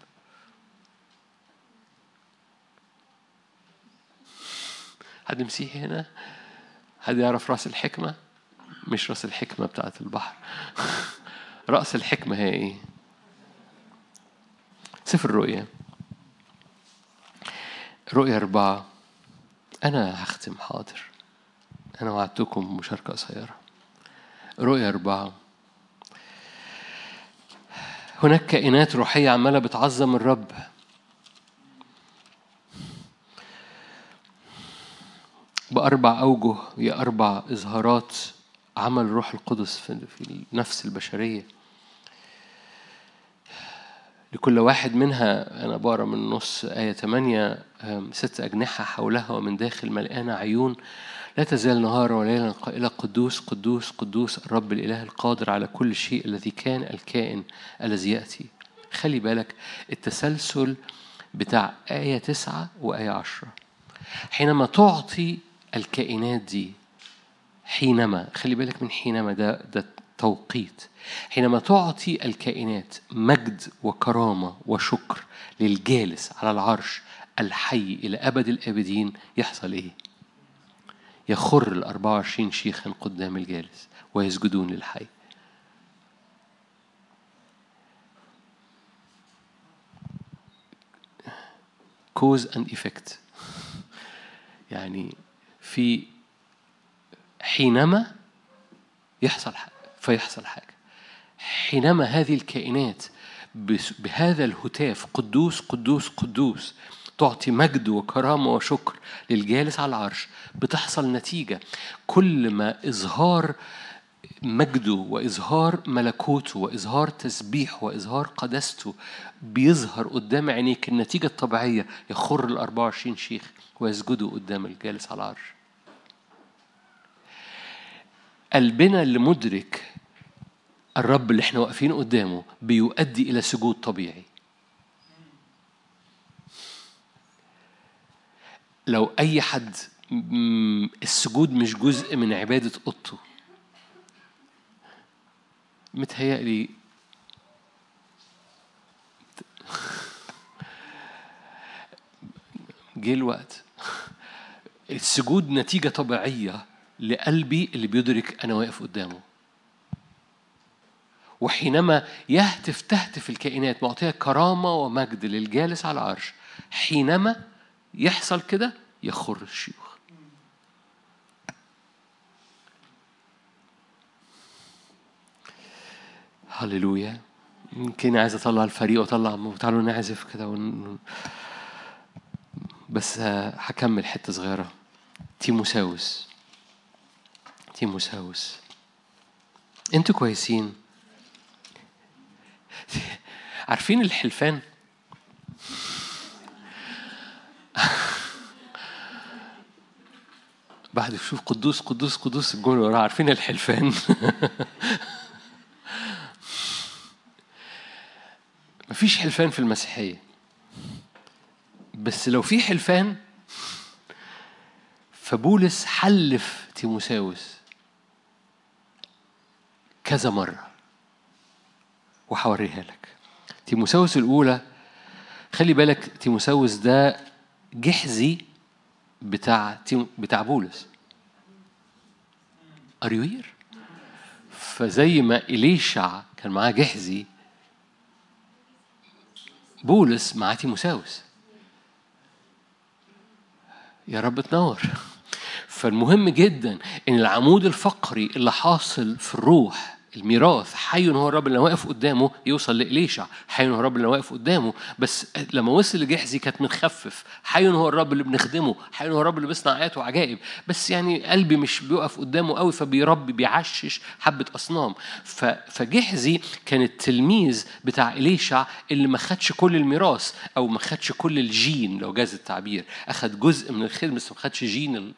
حد مسيحي هنا؟ حد يعرف رأس الحكمة؟ مش رأس الحكمة بتاعت البحر رأس الحكمة هي إيه؟ سفر الرؤيا رؤيا أربعة أنا هختم حاضر أنا وعدتكم مشاركة قصيرة. رؤيا أربعة. هناك كائنات روحية عمالة بتعظم الرب. بأربع أوجه يا أربع إظهارات عمل الروح القدس في النفس البشرية. لكل واحد منها أنا بقرأ من نص آية 8 ست أجنحة حولها ومن داخل ملئانة عيون لا تزال نهارا وليلا قائلة قدوس قدوس قدوس الرب الإله القادر على كل شيء الذي كان الكائن الذي يأتي. خلي بالك التسلسل بتاع آية تسعة وآية عشرة. حينما تعطي الكائنات دي حينما خلي بالك من حينما ده ده توقيت. حينما تعطي الكائنات مجد وكرامة وشكر للجالس على العرش الحي إلى أبد الآبدين يحصل إيه؟ يخر ال 24 شيخا قدام الجالس ويسجدون للحي. cause and effect يعني في حينما يحصل حاجة فيحصل حاجة. حينما هذه الكائنات بهذا الهتاف قدوس قدوس قدوس تعطي مجد وكرامة وشكر للجالس على العرش. بتحصل نتيجة. كل ما إظهار مجده وإظهار ملكوته وإظهار تسبيح وإظهار قدسته بيظهر قدام عينيك النتيجة الطبيعية يخر ال 24 شيخ ويسجدوا قدام الجالس على العرش. قلبنا اللي مدرك الرب اللي إحنا واقفين قدامه بيؤدي إلى سجود طبيعي. لو أي حد السجود مش جزء من عبادة أوضته. متهيألي جه الوقت. السجود نتيجة طبيعية لقلبي اللي بيدرك أنا واقف قدامه. وحينما يهتف تهتف الكائنات معطية كرامة ومجد للجالس على العرش حينما يحصل كده يخر الشيوخ. هللويا. يمكن عايز أطلع الفريق وأطلع تعالوا نعزف كده ون... بس هكمل حتة صغيرة. تيموساوس. تيموساوس. أنتوا كويسين. عارفين الحلفان؟ بعد شوف قدوس قدوس قدوس الجمله وراه عارفين الحلفان. مفيش حلفان في المسيحية. بس لو في حلفان فبولس حلف تيموساوس كذا مرة. وهوريها لك. تيموساوس الأولى خلي بالك تيموساوس ده جحزي بتاع بتاع بولس. اريوير فزي ما إليشع كان معاه جحزي بولس معاه تيموساوس. يا رب تنور. فالمهم جدا إن العمود الفقري اللي حاصل في الروح الميراث. حي هو الرب اللي واقف قدامه يوصل لإليشع. حي هو الرب اللي واقف قدامه. بس لما وصل لجحزي كانت متخفف. حي هو الرب اللي بنخدمه. حي هو الرب اللي بيصنع آيات وعجائب. بس يعني قلبي مش بيقف قدامه قوي فبيربي بيعشش حبة أصنام. فجحزي كان التلميذ بتاع إليشع اللي ما خدش كل الميراث أو ما خدش كل الجين. لو جاز التعبير. أخد جزء من الخدمة بس ما خدش جين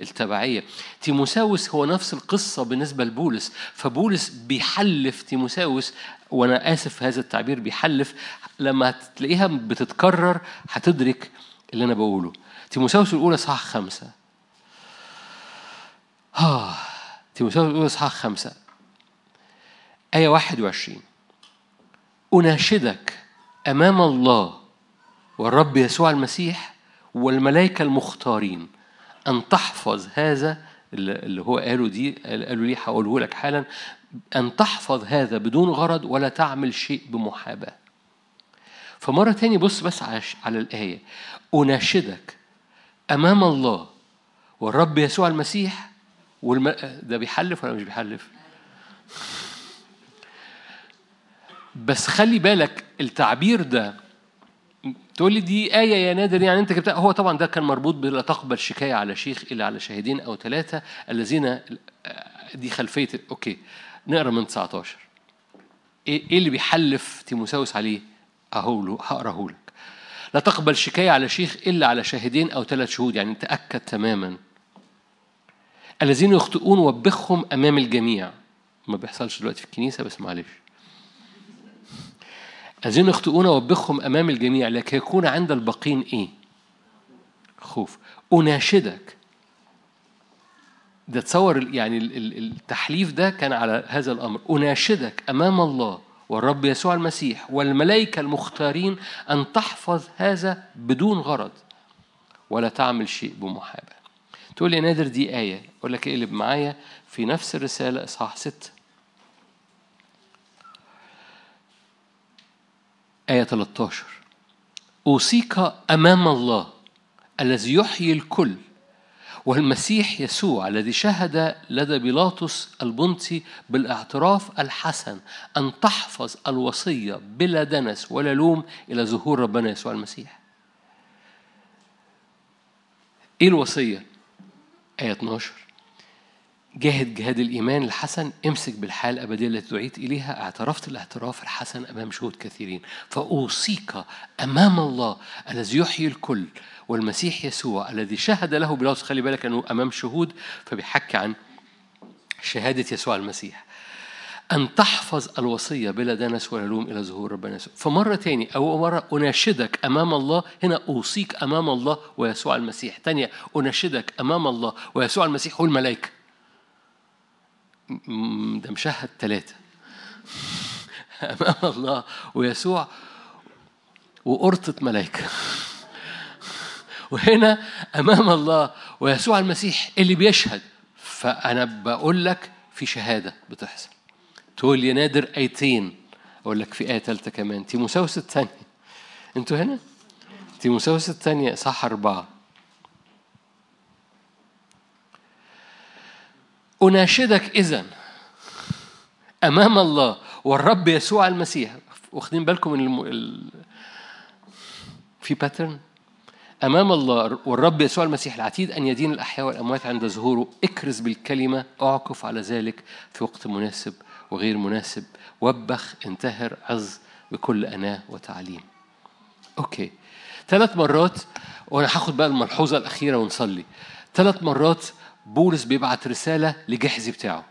التبعية. تيموساوس هو نفس القصة بالنسبة لبولس. فبولس بولس بيحلف تيموساوس وأنا آسف هذا التعبير بيحلف. لما تلاقيها بتتكرر هتدرك اللي أنا بقوله. تيموساوس الأولى صح خمسة. آه تيموساوس الأولى صح خمسة. آية 21 أناشدك أمام الله والرب يسوع المسيح والملائكة المختارين أن تحفظ هذا اللي هو قاله دي قالوا لي هقوله لك حالا. أن تحفظ هذا بدون غرض ولا تعمل شيء بمحاباة. فمرة تاني بص بس على الآية. أناشدك أمام الله والرب يسوع المسيح والم... ده بيحلف ولا مش بيحلف؟ بس خلي بالك التعبير ده تقول لي دي آية يا نادر يعني أنت جبتها هو طبعا ده كان مربوط بلا تقبل شكاية على شيخ إلا على شاهدين أو ثلاثة الذين دي خلفية أوكي. نقرأ من 19 إيه اللي بيحلف تيموساوس عليه؟ اهو له هقراه لك لا تقبل شكاية على شيخ إلا على شاهدين أو ثلاث شهود يعني تأكد تماما. الذين يخطئون وبخهم أمام الجميع. ما بيحصلش دلوقتي في الكنيسة بس معلش. الذين يخطئون وبخهم أمام الجميع لكي يكون عند الباقين إيه؟ خوف. أناشدك. ده تصور يعني التحليف ده كان على هذا الأمر. أناشدك أمام الله والرب يسوع المسيح والملائكة المختارين أن تحفظ هذا بدون غرض ولا تعمل شيء بمحاباة. تقول لي نادر دي آية. أقول لك اقلب معايا في نفس الرسالة إصحاح ستة. آية 13 أوصيك أمام الله الذي يحيي الكل والمسيح يسوع الذي شهد لدى بيلاطس البنطي بالاعتراف الحسن أن تحفظ الوصية بلا دنس ولا لوم إلى ظهور ربنا يسوع المسيح إيه الوصية؟ آية 12 جاهد جهاد الإيمان الحسن امسك بالحال الأبدية التي دعيت إليها اعترفت الاعتراف الحسن أمام شهود كثيرين. فأوصيك أمام الله الذي يحيي الكل والمسيح يسوع الذي شهد له بلاطس خلي بالك أنه أمام شهود فبيحكي عن شهادة يسوع المسيح. أن تحفظ الوصية بلا دنس ولا لوم إلى ظهور ربنا يسوع. فمرة تاني أو مرة أناشدك أمام الله هنا أوصيك أمام الله ويسوع المسيح. تانية أناشدك أمام الله ويسوع المسيح والملائكة. ده مشهد ثلاثة أمام الله ويسوع وقرطة ملائكة وهنا أمام الله ويسوع المسيح اللي بيشهد فأنا بقول لك في شهادة بتحصل تقول يا نادر آيتين أقول لك في آية ثالثة كمان تيموساوس الثانية أنتوا هنا؟ تيموساوس الثانية صح أربعة أناشدك إذا أمام الله والرب يسوع المسيح. واخدين بالكم من الم... ال... في pattern أمام الله والرب يسوع المسيح العتيد أن يدين الأحياء والأموات عند ظهوره. اكرز بالكلمة أعكف على ذلك في وقت مناسب وغير مناسب. وبخ انتهر عظ بكل أناة وتعليم. okay. ثلاث مرات وأنا هاخد بقى الملحوظة الأخيرة ونصلي. ثلاث مرات بولس بيبعت رسالة لجحزي بتاعه.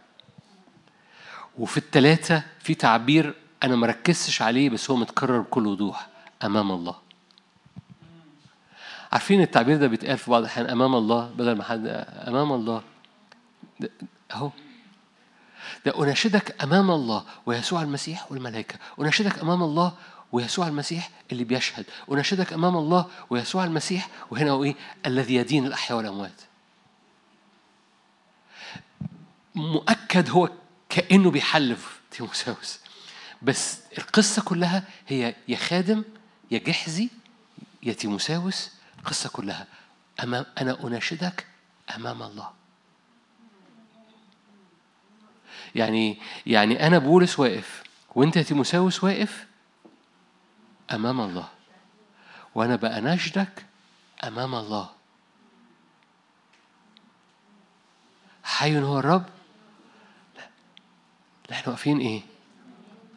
وفي الثلاثة في تعبير أنا مركزش عليه بس هو متكرر بكل وضوح أمام الله. عارفين التعبير ده بيتقال في بعض الأحيان أمام الله؟ بدل ما حد أمام الله. أهو. ده أناشدك أمام الله ويسوع المسيح والملائكة. أناشدك أمام الله ويسوع المسيح اللي بيشهد. أناشدك أمام الله ويسوع المسيح وهنا هو إيه؟ الذي يدين الأحياء والأموات. مؤكد هو كأنه بيحلف تيموساوس. بس القصة كلها هي يا خادم يا جحزي يا تيموساوس. القصة كلها أمام أنا أناشدك أمام الله. يعني يعني أنا بولس واقف وأنت يا تيموساوس واقف أمام الله. وأنا بأناشدك أمام الله. حي هو الرب إحنا واقفين إيه؟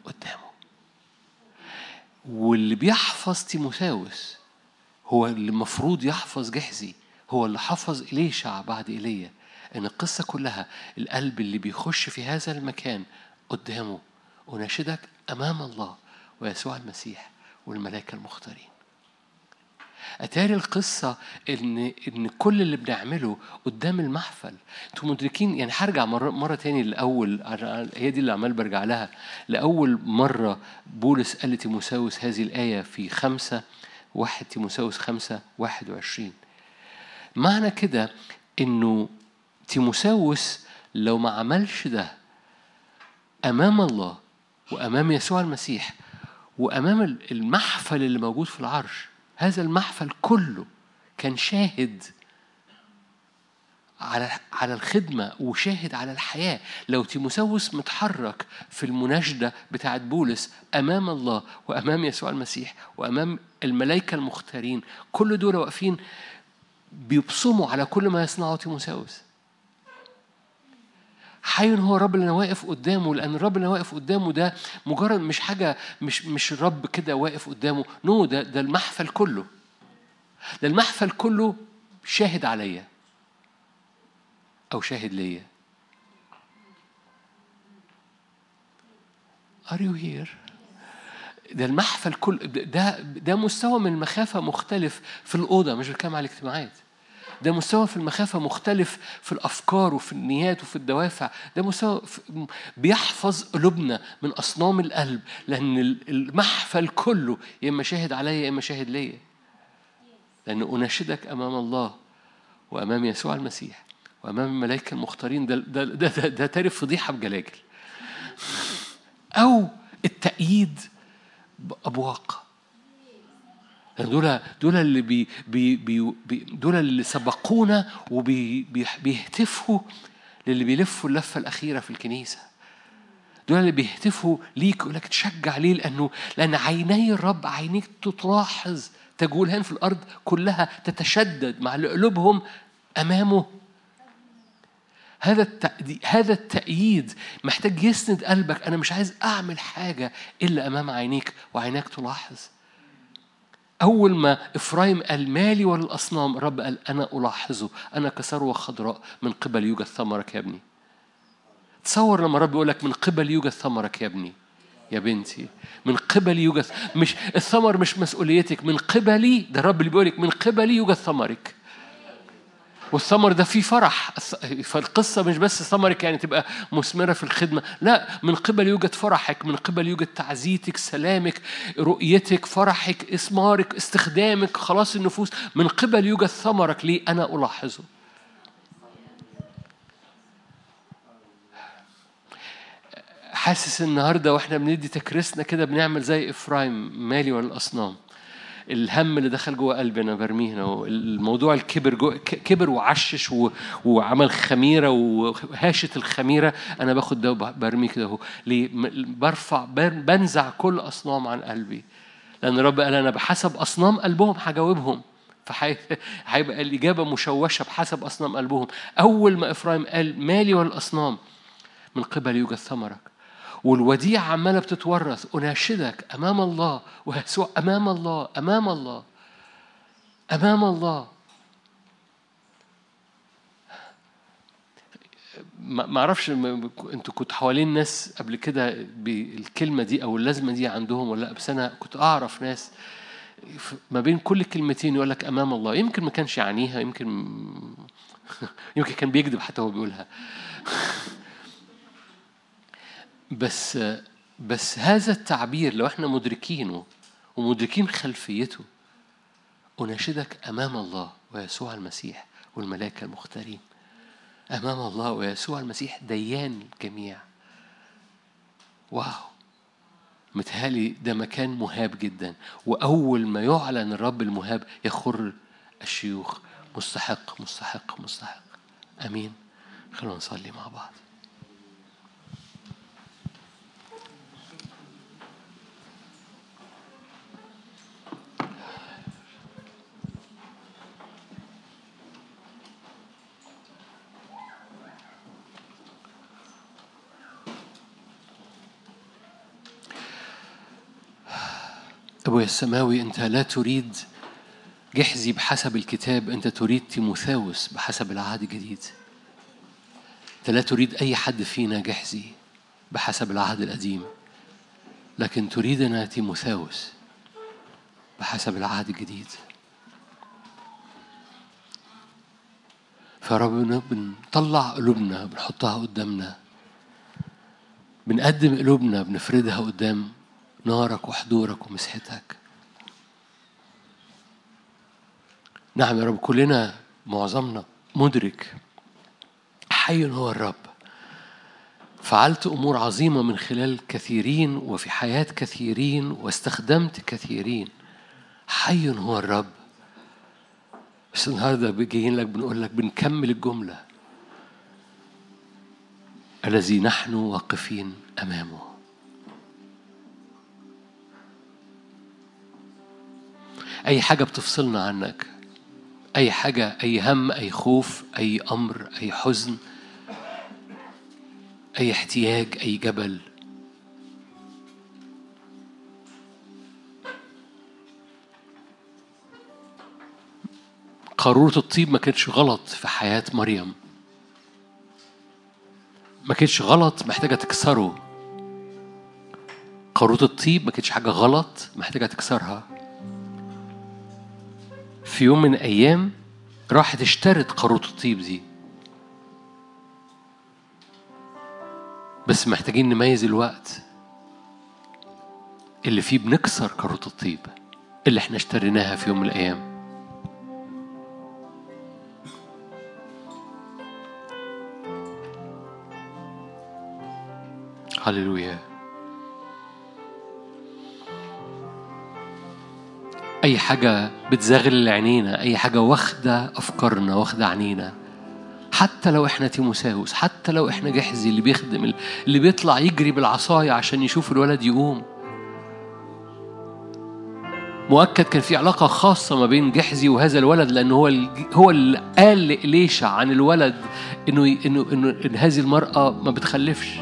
قدامه. واللي بيحفظ تيموساوس هو اللي المفروض يحفظ جحزي هو اللي حفظ إليشع بعد إيليا. إن القصة كلها القلب اللي بيخش في هذا المكان قدامه أناشدك أمام الله ويسوع المسيح والملائكة المختارين. أتاري القصة إن إن كل اللي بنعمله قدام المحفل. أنتوا مدركين يعني هرجع مرة مرة تاني لأول هي دي اللي عمال برجع لها. لأول مرة بولس قال لتيموساوس هذه الآية في خمسة واحد تيموساوس خمسة واحد وعشرين. معنى كده إنه تيموساوس لو ما عملش ده أمام الله وأمام يسوع المسيح وأمام المحفل اللي موجود في العرش هذا المحفل كله كان شاهد على على الخدمة وشاهد على الحياة. لو تيموساوس متحرك في المناشدة بتاعت بولس أمام الله وأمام يسوع المسيح وأمام الملائكة المختارين كل دول واقفين بيبصموا على كل ما يصنعه تيموساوس. حي هو الرب اللي أنا واقف قدامه لأن الرب اللي أنا واقف قدامه ده مجرد مش حاجة مش مش الرب كده واقف قدامه. نو ده ده المحفل كله. ده المحفل كله شاهد عليا أو شاهد ليا. Are you here؟ ده المحفل كل ده ده مستوى من المخافة مختلف في الأوضة مش بتكلم على الاجتماعات. ده مستوى في المخافة مختلف في الأفكار وفي النيات وفي الدوافع. ده مستوى بيحفظ قلوبنا من أصنام القلب لأن المحفل كله يا إما شاهد عليا يا إما شاهد ليا. لأن أناشدك أمام الله وأمام يسوع المسيح وأمام الملائكة المختارين. ده ده ده, ده, ده تعرف فضيحة بجلاجل أو التأييد بأبواق. دول دول اللي بي بي بي دول اللي سبقونا وبيهتفوا للي بيلفوا اللفة الأخيرة في الكنيسة. دول اللي بيهتفوا ليك يقول لك تشجع ليه؟ لأنه لأن عيني الرب عينيك تلاحظ تجولهن في الأرض كلها تتشدد مع اللي قلوبهم أمامه. هذا هذا التأييد محتاج يسند قلبك. أنا مش عايز أعمل حاجة إلا أمام عينيك وعينيك تلاحظ. أول ما إفرايم قال مالي وللأصنام رب قال أنا ألاحظه أنا كثروة خضراء من قبل يوجد ثمرك يا ابني. تصور لما رب يقول لك من قبل يوجد ثمرك يا ابني. يا بنتي من قبل يوجد مش الثمر مش مسؤوليتك من قبلي ده الرب اللي بيقول لك من قبلي يوجد ثمرك. والثمر ده فيه فرح. فالقصة مش بس ثمرك يعني تبقى مثمرة في الخدمة. لا من قبل يوجد فرحك من قبل يوجد تعزيتك سلامك رؤيتك فرحك إثمارك استخدامك خلاص النفوس. من قبل يوجد ثمرك ليه أنا ألاحظه. حاسس النهارده وإحنا بندي تكريسنا كده بنعمل زي إفرايم مالي والأصنام. الهم اللي دخل جوه قلبي أنا برميه هنا. الموضوع الكبر كبر وعشش وعمل خميرة وهاشه الخميرة أنا باخد ده وبرميه كده أهو. ليه؟ برفع بنزع كل أصنام عن قلبي. لأن الرب قال أنا بحسب أصنام قلبهم هجاوبهم. فهيبقى الإجابة مشوشة بحسب أصنام قلبهم. أول ما افرايم قال مالي والأصنام؟ من قبل يوجد ثمرك. والوديعة عمالة بتتورث أناشدك أمام الله ويسوع أمام الله أمام الله أمام الله. ما أعرفش أنتوا كنتوا حوالين ناس قبل كده بالكلمة دي أو اللازمة دي عندهم ولا لأ؟ بس أنا كنت أعرف ناس ما بين كل كلمتين يقول لك أمام الله. يمكن ما كانش يعنيها يمكن يمكن كان بيكذب حتى هو بيقولها. بس بس هذا التعبير لو إحنا مدركينه ومدركين خلفيته أناشدك أمام الله ويسوع المسيح والملائكة المختارين. أمام الله ويسوع المسيح ديان الجميع. واو. متهالي ده مكان مهاب جدا. وأول ما يعلن الرب المهاب يخر الشيوخ مستحق مستحق مستحق. أمين. خلونا نصلي مع بعض. أبويا السماوي أنت لا تريد جحزي بحسب الكتاب أنت تريد تيموثاوس بحسب العهد الجديد. أنت لا تريد أي حد فينا جحزي بحسب العهد القديم لكن تريدنا تيموثاوس بحسب العهد الجديد. فرب بنطلع قلوبنا بنحطها قدامنا بنقدم قلوبنا بنفردها قدام نارك وحضورك ومسحتك. نعم يا رب كلنا معظمنا مدرك. حي هو الرب. فعلت أمور عظيمة من خلال كثيرين وفي حياة كثيرين واستخدمت كثيرين. حي هو الرب. بس النهارده جايين لك بنقول لك بنكمل الجملة. الذي نحن واقفين أمامه. أي حاجة بتفصلنا عنك. أي حاجة أي هم أي خوف أي أمر أي حزن أي احتياج أي جبل. قارورة الطيب ما كانتش غلط في حياة مريم. ما كانتش غلط محتاجة تكسره. قارورة الطيب ما كانتش حاجة غلط محتاجة تكسرها. في يوم من الأيام راحت اشترت قارورة الطيب دي. بس محتاجين نميز الوقت اللي فيه بنكسر قارورة الطيب اللي إحنا اشتريناها في يوم من الأيام. هللويا. أي حاجة بتزغل عينينا أي حاجة واخدة أفكارنا واخدة عنينا حتى لو إحنا تيموساوس حتى لو إحنا جحزي اللي بيخدم اللي بيطلع يجري بالعصاية عشان يشوف الولد يقوم. مؤكد كان في علاقة خاصة ما بين جحزي وهذا الولد لأنه هو هو اللي قال لإليشع عن الولد إنه إنه إنه إن هذه المرأة ما بتخلفش.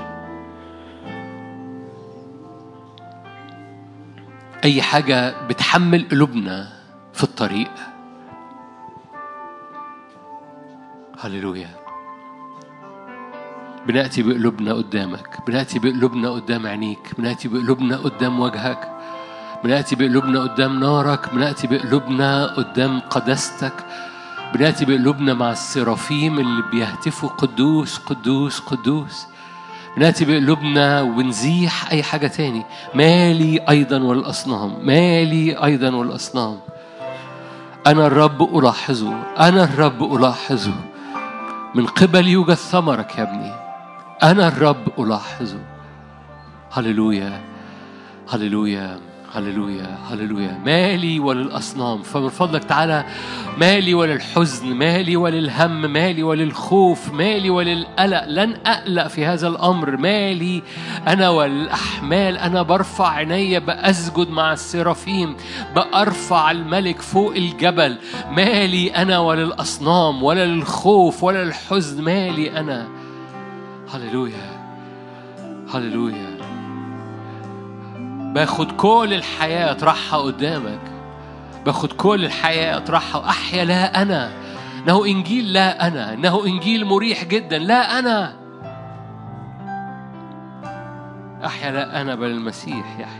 أي حاجة بتحمل قلوبنا في الطريق. هللويا. بنأتي بقلوبنا قدامك بنأتي بقلوبنا قدام عينيك بنأتي بقلوبنا قدام وجهك بنأتي بقلوبنا قدام نارك بنأتي بقلوبنا قدام قداستك بنأتي بقلوبنا مع السرافيم اللي بيهتفوا قدوس قدوس قدوس. بنأتي بقلوبنا ونزيح أي حاجة تاني. مالي أيضا والأصنام مالي أيضا والأصنام. أنا الرب ألاحظه أنا الرب ألاحظه. من قبل يوجد ثمرك يا ابني. أنا الرب ألاحظه. هللويا هللويا. هللويا هللويا. مالي وللأصنام. فمن فضلك تعالى مالي وللحزن مالي وللهم مالي وللخوف مالي وللقلق. لن أقلق في هذا الأمر. مالي أنا والأحمال. أنا برفع عيني بأسجد مع السرافيم. بأرفع الملك فوق الجبل. مالي أنا وللأصنام ولا للخوف ولا للحزن مالي أنا. هللويا هللويا. باخد كل الحياة أطرحها قدامك. باخد كل الحياة أطرحها أحيا لا أنا. إنه إنجيل لا أنا. إنه إنجيل مريح جدا لا أنا. أحيا لا أنا بل المسيح يحيا.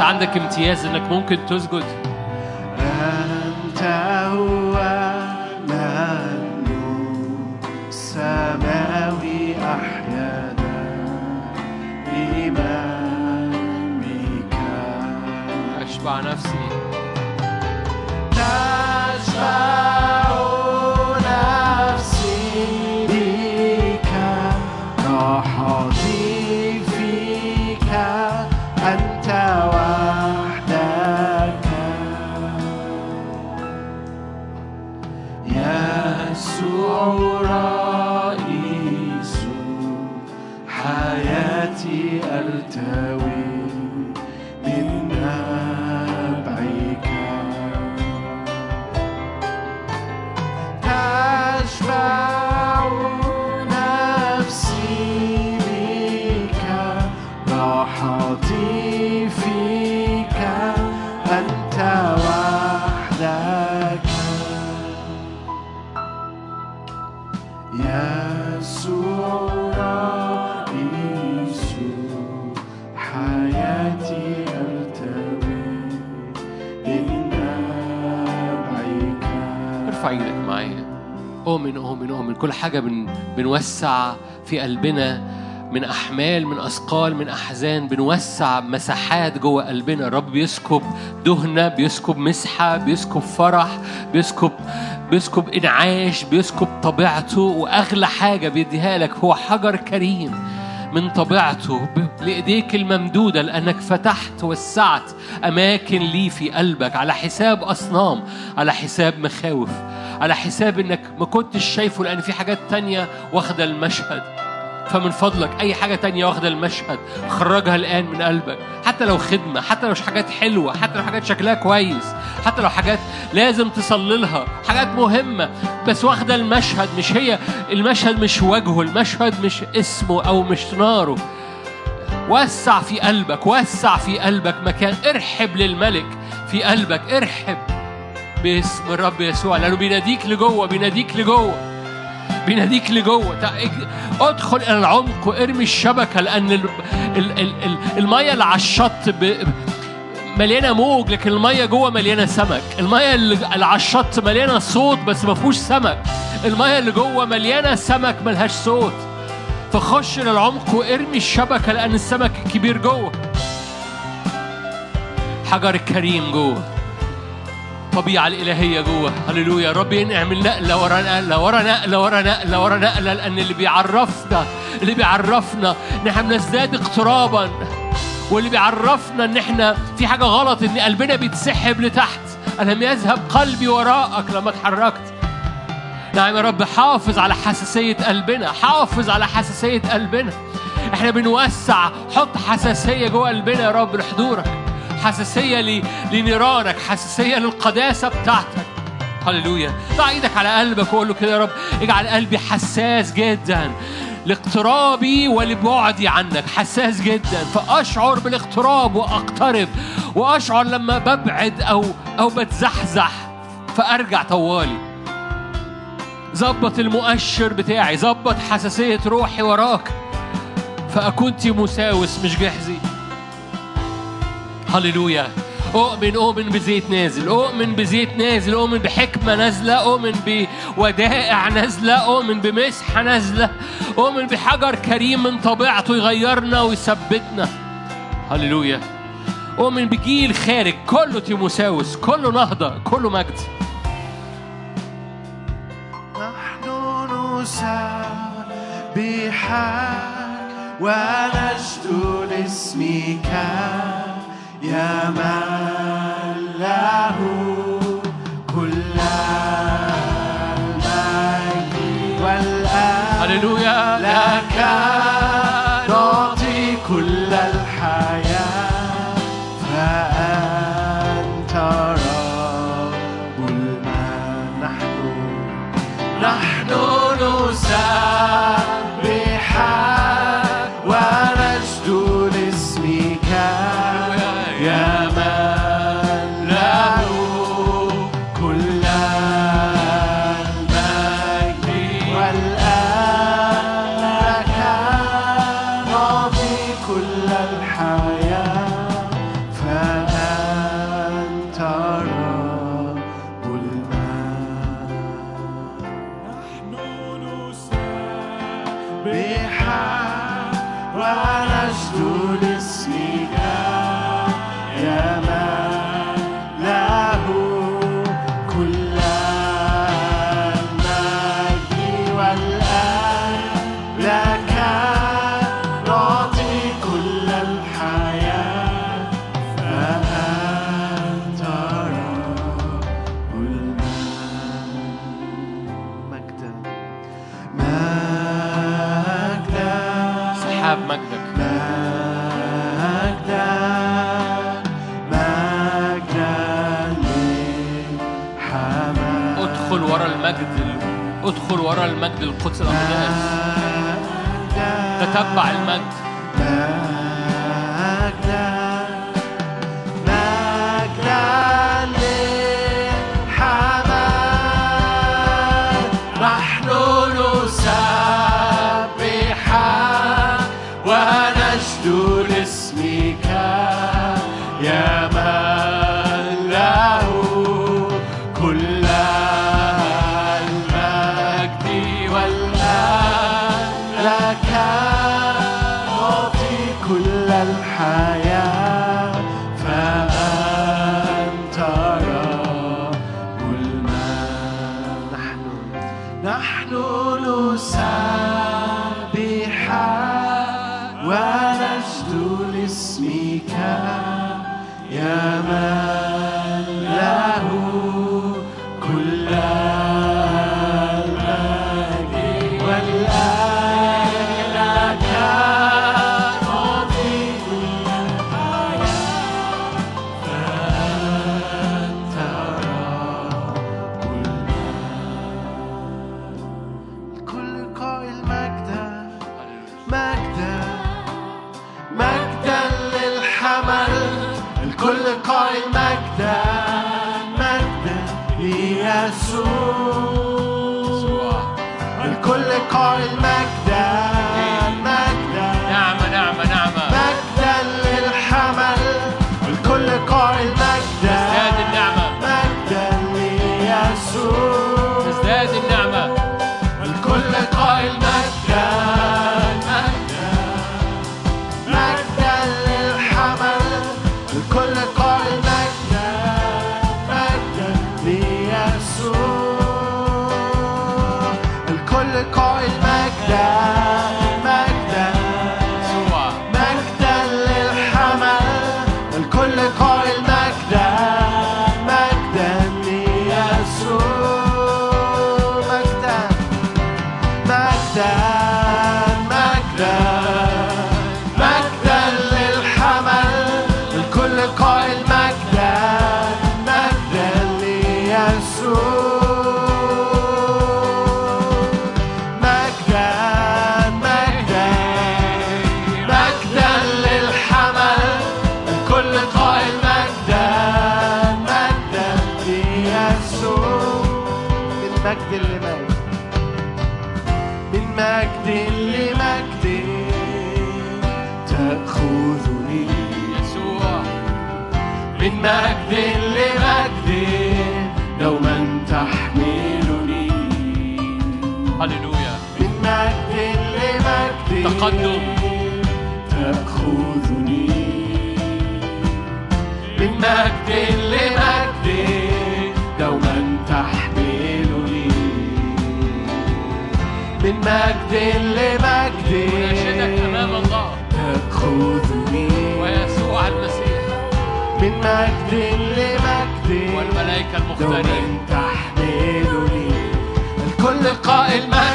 عندك امتياز انك ممكن تسجد. ارفع إيدك معايا اؤمن اؤمن اؤمن كل حاجة بن بنوسع في قلبنا من أحمال من أثقال من أحزان. بنوسع مساحات جوه قلبنا. الرب بيسكب دهنة بيسكب مسحة بيسكب فرح بيسكب بيسكب إنعاش بيسكب طبيعته. وأغلى حاجة بيديها لك هو حجر كريم. من طبيعته لإيديك الممدودة لأنك فتحت وسعت أماكن لي في قلبك على حساب أصنام على حساب مخاوف على حساب إنك ما كنتش شايفه لأن في حاجات تانية واخدة المشهد. فمن فضلك أي حاجة تانية واخدة المشهد خرجها الآن من قلبك. حتى لو خدمة حتى لو حاجات حلوة حتى لو حاجات شكلها كويس حتى لو حاجات لازم تصلي لها حاجات مهمة بس واخدة المشهد مش هي المشهد مش وجهه المشهد مش اسمه أو مش ناره. وسع في قلبك وسع في قلبك مكان ارحب للملك في قلبك ارحب باسم الرب يسوع لأنه بيناديك لجوه بيناديك لجوه. بيناديك لجوه أدخل إلى العمق وارمي الشبكة لأن ال- ال- ال- ال- المية اللي على الشط مليانة موج لكن المية جوه مليانة سمك. المية اللي على الشط مليانة صوت بس ما فيهوش سمك. المية اللي جوه مليانة سمك ملهاش صوت. فخش إلى العمق وارمي الشبكة لأن السمك الكبير جوه. حجر الكريم جوه. الطبيعة الإلهية جوه. هللويا. رب ينعمل نقلة ورا نقلة ورا نقلة ورا نقلة ورا نقلة لأن اللي بيعرفنا اللي بيعرفنا إن إحنا بنزداد اقترابا واللي بيعرفنا إن إحنا في حاجة غلط إن قلبنا بيتسحب لتحت. ألم يذهب قلبي وراءك لما اتحركت؟ نعم يا رب حافظ على حساسية قلبنا حافظ على حساسية قلبنا. إحنا بنوسع حط حساسية جوه قلبنا يا رب لحضورك. حساسية لنيرانك حساسية للقداسة بتاعتك. هللويا. ضع إيدك على قلبك وقول له كده يا رب اجعل قلبي حساس جدا لاقترابي ولبعدي عنك. حساس جدا. فأشعر بالاقتراب وأقترب. وأشعر لما ببعد أو أو بتزحزح. فأرجع طوالي. ظبط المؤشر بتاعي. ظبط حساسية روحي وراك. فأكون تيموساوس مش جحزي هللويا أؤمن أؤمن بزيت نازل. أؤمن بزيت نازل. أؤمن بحكمة نازلة. أؤمن بودائع نازلة. أؤمن بمسحة نازلة. أؤمن بحجر كريم من طبيعته يغيرنا ويثبتنا. هللويا أؤمن بجيل خارج. كله تيموساوس. كله نهضة. كله مجد. نحن نسبحك ونشدو لاسمك يا من له كل المجد والآن هللويا. لك تدخل ورا المجد القدس الأقداس تتبع المجد. تقدم. تأخذني. من مجد لمجد دوما تحملني. من مجد لمجد وناشدك أمام الله. تأخذني. ويسوع المسيح. من مجد لمجد والملائكة المختارين. دوما تحملني. الكل قائل مجد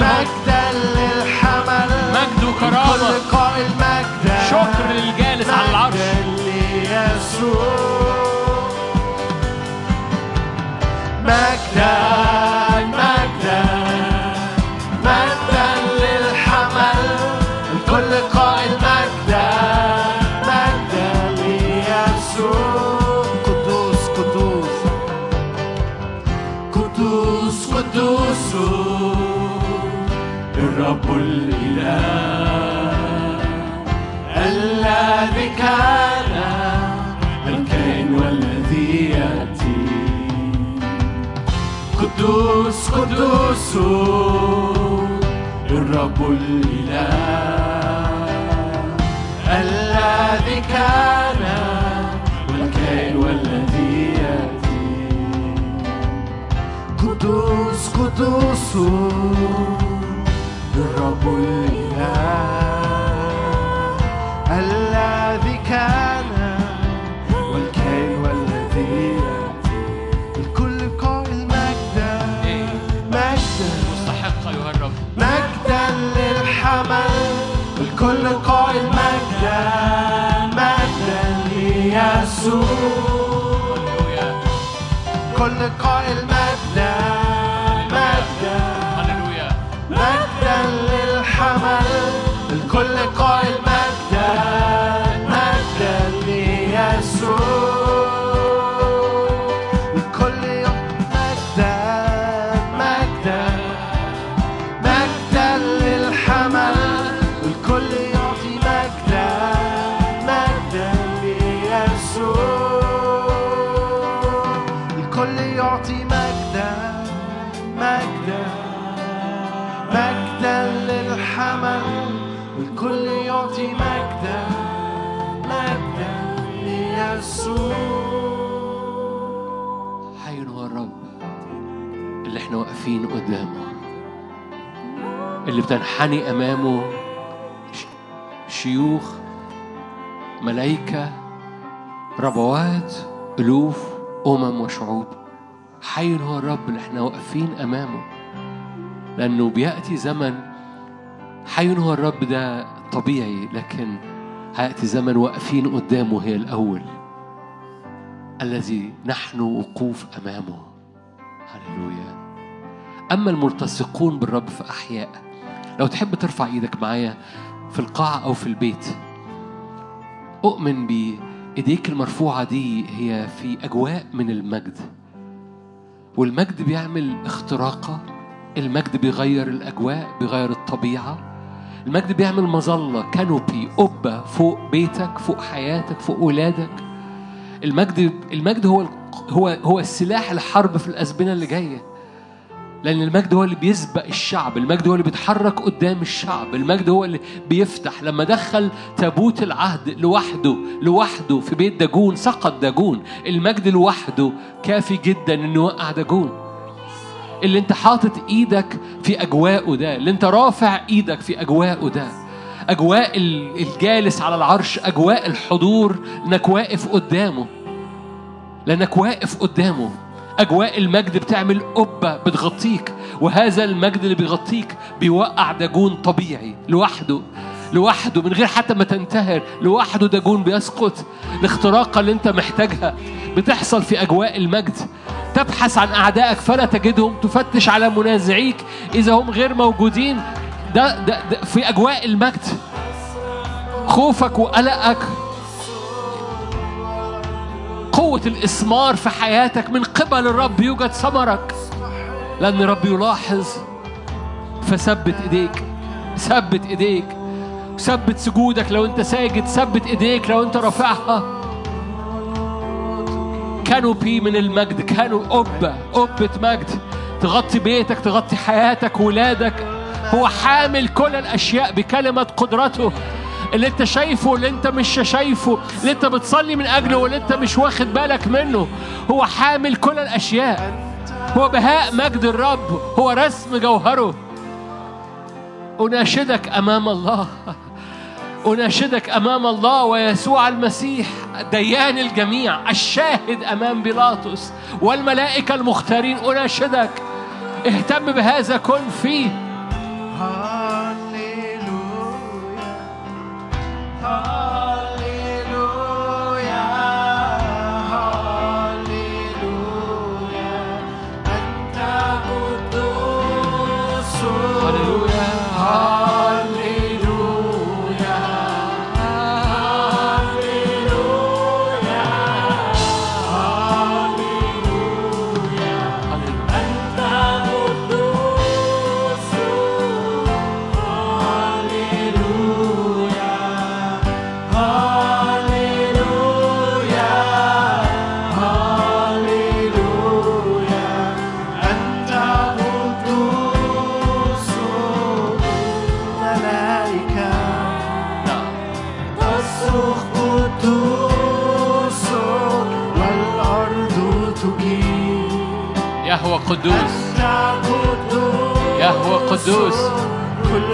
مجدا للحمل. مجد وكرامة. قائل مجدا شكر للجالس على العرش. مجدا ليسوع. مجدا قدوس قدوس الرب الإله. الذي كان والكائن والذي يأتي. قدوس قدوس الرب الإله. الكل قائل مجدا مجدا. ليسوع. كل قائل مجدا مجدا. قدامه اللي بتنحني أمامه ش- شيوخ ملائكه ربوات ألوف أمم وشعوب. حي هو الرب اللي إحنا واقفين أمامه. لأنه بيأتي زمن حي هو الرب ده طبيعي لكن هيأتي زمن واقفين قدامه هي الأول. الذي نحن وقوف أمامه. هللويا. أما الملتصقون بالرب في احياء لو تحب ترفع إيدك معايا في القاعة أو في البيت أؤمن بإيديك المرفوعة دي هي في أجواء من المجد. والمجد بيعمل اختراقة المجد بيغير الأجواء بيغير الطبيعة. المجد بيعمل مظلة كانوبي قبه فوق بيتك فوق حياتك فوق ولادك. المجد المجد هو هو هو السلاح الحرب في الأزمنة اللي جاية. لأن المجد هو اللي بيسبق الشعب المجد هو اللي بيتحرك قدام الشعب المجد هو اللي بيفتح. لما دخل تابوت العهد لوحده لوحده في بيت داجون سقط داجون. المجد لوحده كافي جدا انه يوقع داجون. اللي أنت حاطط إيدك في أجواءه ده اللي أنت رافع إيدك في أجواءه ده. أجواء ال- الجالس على العرش أجواء الحضور إنك واقف قدامه. لأنك واقف قدامه. أجواء المجد بتعمل قبة بتغطيك وهذا المجد اللي بيغطيك بيوقع داجون طبيعي لوحده لوحده من غير حتى ما تنتهر لوحده داجون بيسقط. الاختراقة اللي انت محتاجها بتحصل في أجواء المجد. تبحث عن أعدائك فلا تجدهم تفتش على منازعيك إذا هم غير موجودين. ده, ده, ده في أجواء المجد. خوفك وقلقك قوة الإثمار في حياتك من قبل الرب يوجد ثمرك. لأن الرب يلاحظ فثبت إيديك ثبت إيديك ثبت سجودك لو أنت ساجد ثبت إيديك لو أنت رافعها. كانوبي من المجد كانوا قبة قبة مجد. تغطي بيتك تغطي حياتك ولادك. هو حامل كل الأشياء بكلمة قدرته. اللي انت شايفه اللي انت مش شايفه اللي انت بتصلي من اجله واللي انت مش واخد بالك منه. هو حامل كل الاشياء. هو بهاء مجد الرب. هو رسم جوهره. أناشدك أمام الله. أناشدك أمام الله ويسوع المسيح ديان الجميع الشاهد أمام بيلاطس والملائكة المختارين. أناشدك. اهتم بهذا كن فيه. 好 قدوس يهوى قدوس. كل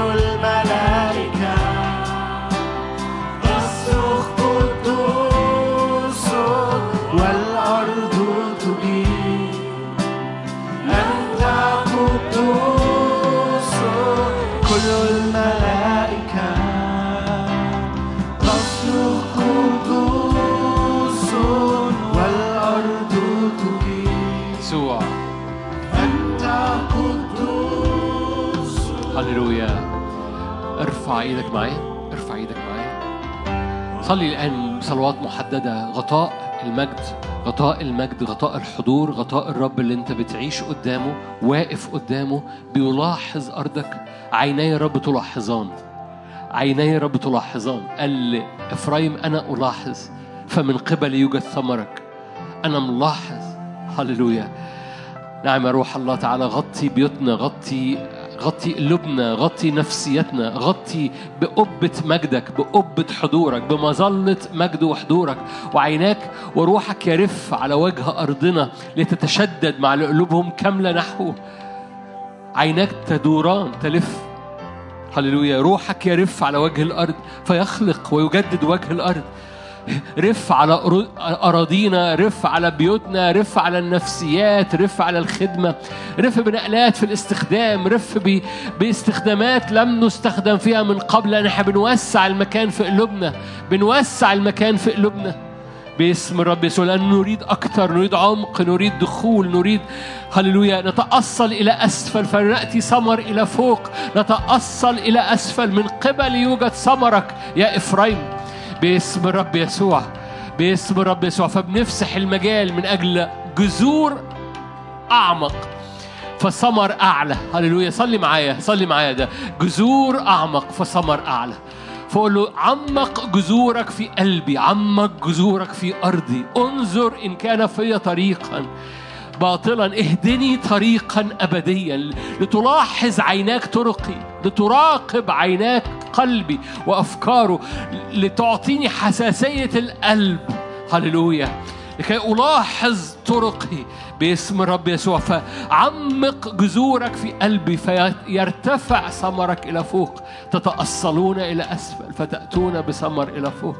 صلي الان بصلوات محددة. غطاء المجد غطاء المجد غطاء الحضور غطاء الرب اللي انت بتعيش قدامه واقف قدامه بيلاحظ أرضك. عيني الرب تلاحظان. عيني الرب تلاحظان. قال إفرايم أنا ألاحظ. فمن قبل يوجد ثمرك. أنا ملاحظ. هللويا. نعم يا روح الله تعالى غطي بيوتنا غطي غطي قلوبنا غطي نفسيتنا غطي بقبة مجدك بقبة حضورك بمظلة مجد وحضورك. وعيناك وروحك يرف على وجه أرضنا لتتشدد مع قلوبهم كاملة نحوه عيناك تدوران تلف. هللويا. روحك يرف على وجه الأرض فيخلق ويجدد وجه الأرض. رف على أراضينا رف على بيوتنا رف على النفسيات رف على الخدمة رف بنقلات في الاستخدام رف. باستخدامات لم نستخدم فيها من قبل. إحنا بنوسع المكان في قلوبنا بنوسع المكان في قلوبنا. باسم الرب يسوع لأن نريد أكثر نريد عمق نريد دخول نريد هللويا. نتأصل إلى أسفل فنأتي ثمر إلى فوق. نتأصل إلى أسفل. من قبل يوجد ثمرك يا إفرايم باسم الرب يسوع باسم الرب يسوع. فبنفسح المجال من أجل جذور أعمق. فثمر أعلى. هللويا. صلي معايا صلي معايا ده. جذور أعمق فثمر أعلى. فقول له عمق جذورك في قلبي عمق جذورك في أرضي. انظر إن كان في طريقا. باطلا اهدني طريقا أبديا لتلاحظ عيناك طرقي لتراقب عيناك قلبي وأفكاره لتعطيني حساسية القلب. هللويا. لكي ألاحظ طرقي باسم الرب يسوع. فعمق جذورك في قلبي فيرتفع ثمرك إلى فوق. تتأصلون إلى أسفل فتأتون بثمر إلى فوق.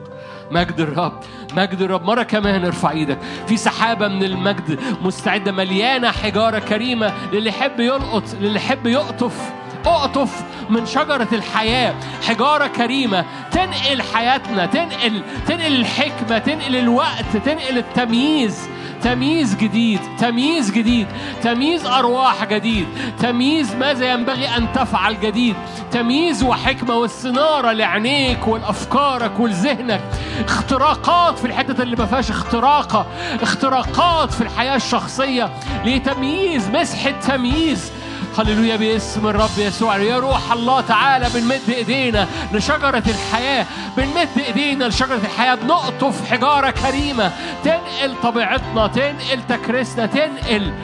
مجد الرب مجد الرب. مرة كمان ارفع إيدك. في سحابة من المجد مستعدة مليانة حجارة كريمة للي يحب يلقط للي يحب يقطف. أقطف من شجرة الحياة. حجارة كريمة تنقل حياتنا تنقل تنقل الحكمة تنقل الوقت تنقل التمييز. تمييز جديد تمييز جديد تمييز أرواح جديد. تمييز ماذا ينبغي أن تفعل جديد؟ تمييز وحكمة والصنارة لعينيك ولأفكارك ولذهنك اختراقات في الحتة اللي ما فيهاش اختراقة. اختراقات في الحياة الشخصية. لتمييز مسحة تمييز هللويا باسم الرب يسوع. يا روح الله تعالى بنمد ايدينا لشجرة الحياة. بنمد ايدينا لشجرة الحياة. بنقطف حجارة كريمة. تنقل طبيعتنا تنقل تكريسنا تنقل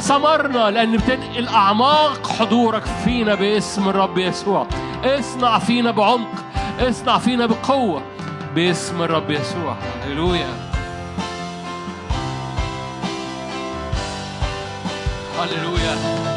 ثمرنا لأن بتنقل أعماق حضورك فينا باسم الرب يسوع. اصنع فينا بعمق. اصنع فينا بقوة باسم الرب يسوع. هللويا. هللويا.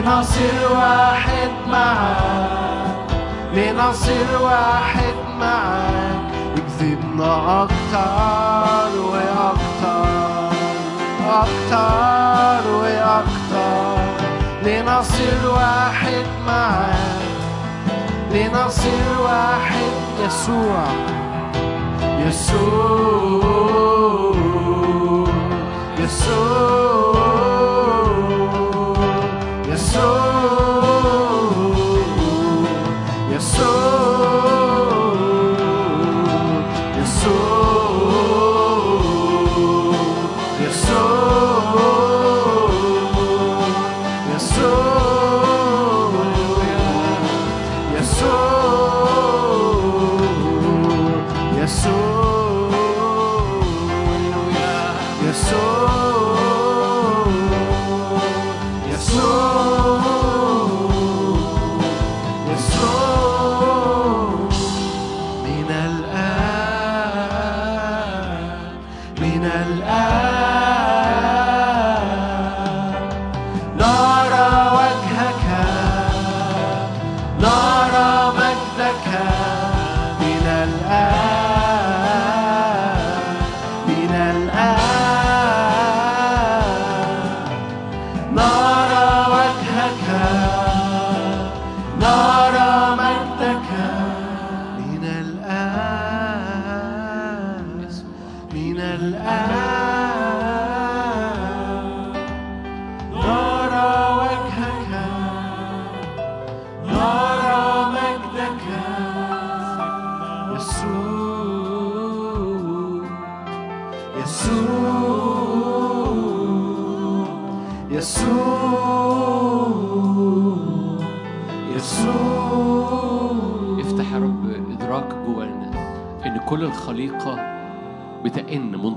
لنصير واحد معاك لنصير واحد معاك. اكذبنا أكتر وأكتر أكتر وأكتر. لنصير واحد معاك لنصير واحد. يسوع يسوع يسوع. soul.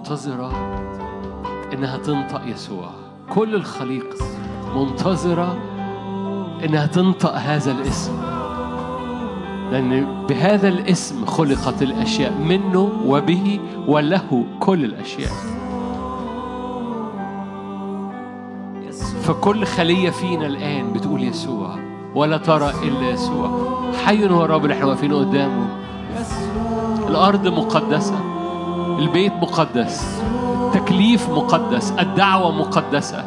منتظرة إنها تنطق يسوع. كل الخليقة منتظرة إنها تنطق هذا الاسم. لأن بهذا الاسم خلقت الأشياء منه وبه وله كل الأشياء. فكل خلية فينا الآن بتقول يسوع ولا ترى إلا يسوع. حي هو الرب اللي إحنا واقفين قدامه. الأرض مقدسة. البيت مقدس التكليف مقدس الدعوة مقدسة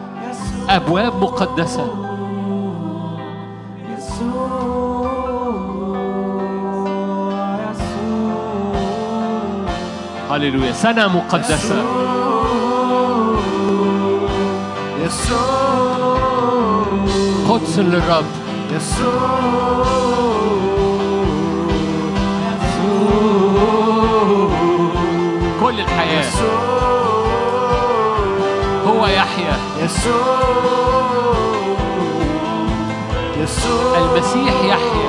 أبواب مقدسة. هللويا سنة مقدسة. يسوع قدس للرب. كل الحياة. هو يحيى. يسوع. المسيح يحيى.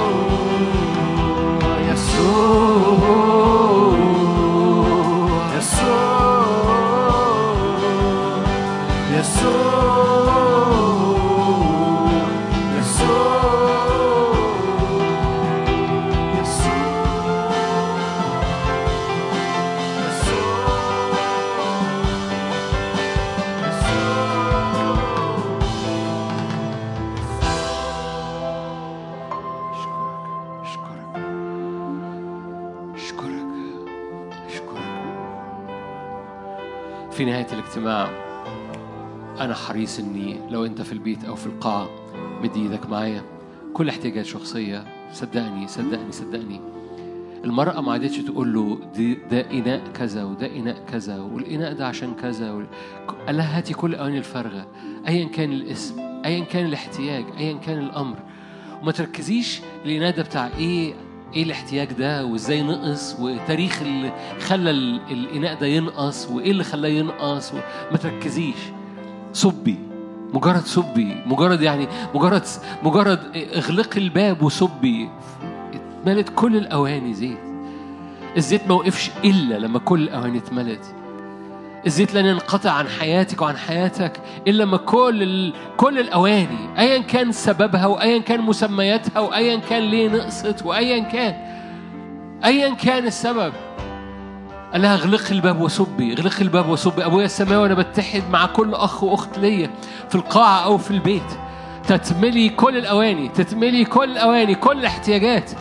حريص إني لو أنت في البيت أو في القاعة مدي إيدك معايا. كل احتياجات شخصية صدقني صدقني صدقني. المرأة ما عادتش تقول له ده إناء كذا وده إناء كذا والإناء ده عشان كذا. قال لها هاتي كل الأواني الفارغة أيا كان الاسم أيا كان الاحتياج أيا كان الأمر. وما تركزيش الإناء ده بتاع إيه إيه الاحتياج ده وإزاي نقص وتاريخ اللي خلى ال- الإناء ده ينقص وإيه اللي خلاه ينقص ما تركزيش. صبي مجرد صبي مجرد يعني مجرد مجرد اغلقي الباب وصبي اتملت كل الاواني زيت. الزيت ما وقفش إلا لما كل الأواني اتملت. الزيت لن ينقطع عن حياتك وعن حياتك إلا لما كل ال... كل الأواني أيا كان سببها وأيا كان مسمياتها وأيا كان ليه نقصت وأيا كان أيا كان السبب. قال لها اغلقي الباب وصبي اغلقي الباب وصبي. أبويا السماوي وأنا بتحد مع كل أخ وأخت ليا في القاعة أو في البيت. تتملي كل الأواني تتملي كل الأواني كل الاحتياجات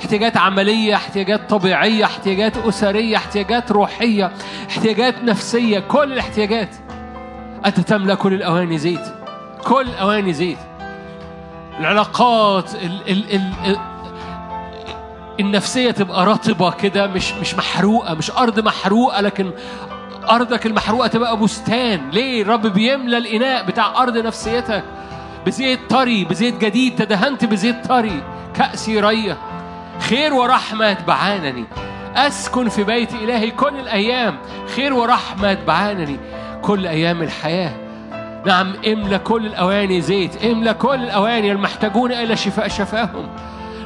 احتياجات عملية احتياجات طبيعية احتياجات أسرية احتياجات روحية احتياجات نفسية. كل الاحتياجات. أنت تملأ كل الأواني زيت. كل الأواني زيت. العلاقات ال ال ال ال النفسيه تبقى رطبة كده مش مش محروقة مش أرض محروقة لكن أرضك المحروقة تبقى بستان. ليه؟ الرب بيملى الإناء بتاع أرض نفسيتك بزيت طري بزيت جديد. تدهنت بزيت طري. كأسي رية. خير ورحمة يتبعانني أسكن في بيت إلهي كل الأيام. خير ورحمة يتبعانني كل أيام الحياة. نعم املى كل الأواني زيت. املى كل الأواني المحتاجون إلى شفاء شفاهم.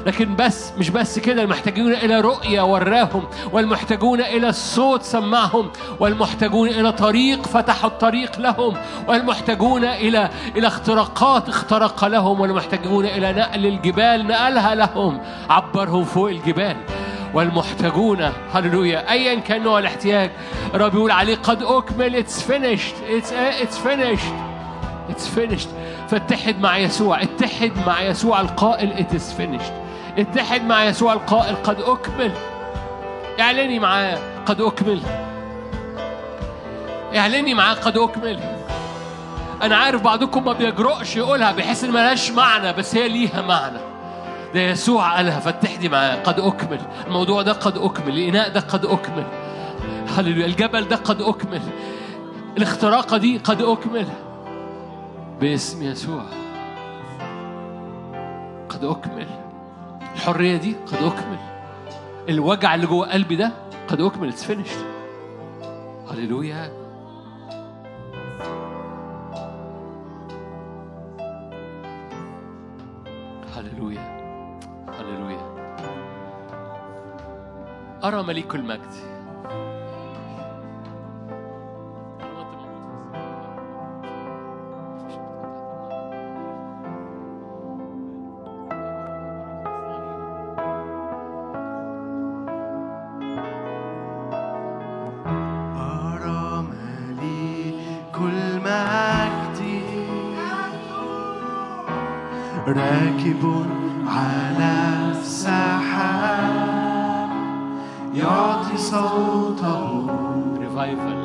لكن بس مش بس كده المحتاجون إلى رؤية وراهم والمحتاجون إلى الصوت سمعهم والمحتاجون إلى طريق فتحوا الطريق لهم والمحتاجون إلى إلى اختراقات اخترق لهم والمحتاجون إلى نقل الجبال نقلها لهم عبرهم فوق الجبال. والمحتاجون هللويا ايا كان نوع الاحتياج. الرب بيقول عليه قد أكمل it's finished it's finished it's finished فاتحد مع يسوع اتحد مع يسوع القائل it's finished اتحد مع يسوع القائل قد أكمل. اعلني معاه قد أكمل. اعلني معاه قد أكمل. أنا عارف بعضكم ما بيجرؤش يقولها بيحس إن ملهاش معنى بس هي ليها معنى. ده يسوع قالها فاتحدي معاه قد أكمل. الموضوع ده قد أكمل الإناء ده قد أكمل. هللويا الجبل ده قد أكمل. الاختراقة دي قد أكمل. باسم يسوع. قد أكمل. الحرية دي قد أكمل. الوجع اللي جوه قلبي ده قد أكمل. it's finished هللويا. هللويا. هللويا. أرى مليك المجد. راكب على السحاب يعطي صوته. ريفايفل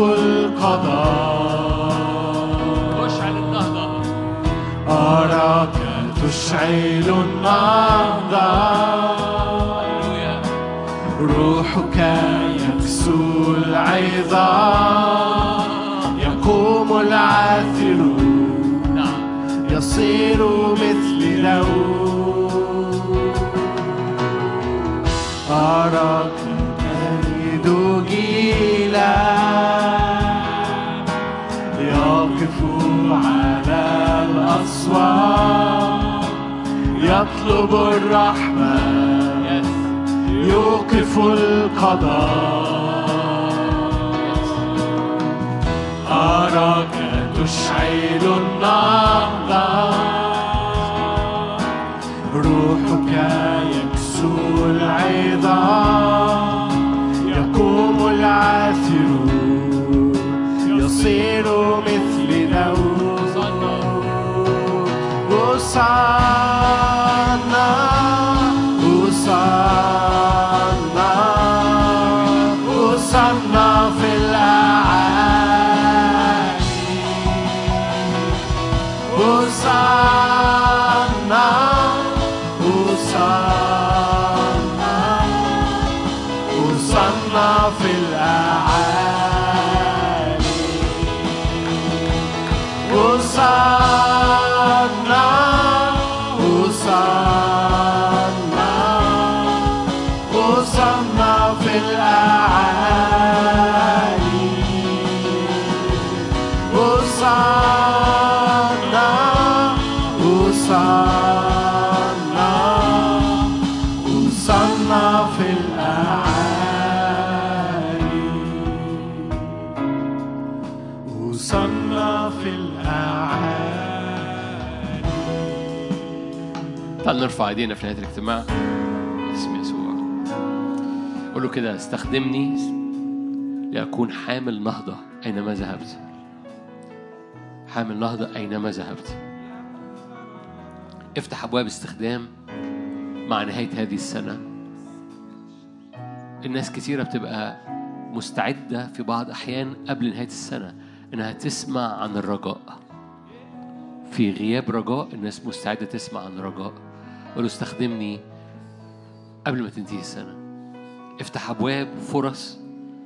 القضاء اشعل النهضة أراك تشعل النهضة روحك يكسو العظام يقوم العاثر يصير مثل لون أراك يطلب الرحمة يوقف القضاء. أراك تشعل النهضة روحك يكسو العظام. يقوم العاثر. يصير مثل داود وصلنا وصلنا ايدينا في نهاية الاجتماع. باسم يسوع. قول له كده استخدمني لأكون حامل نهضة أينما ذهبت. حامل نهضة أينما ذهبت. افتح أبواب استخدام مع نهاية هذه السنة. الناس كثيرة بتبقى مستعدة في بعض أحيان قبل نهاية السنة إنها تسمع عن الرجاء. في غياب رجاء الناس مستعدة تسمع عن رجاء. قول استخدمني قبل ما تنتهي السنة. افتح أبواب فرص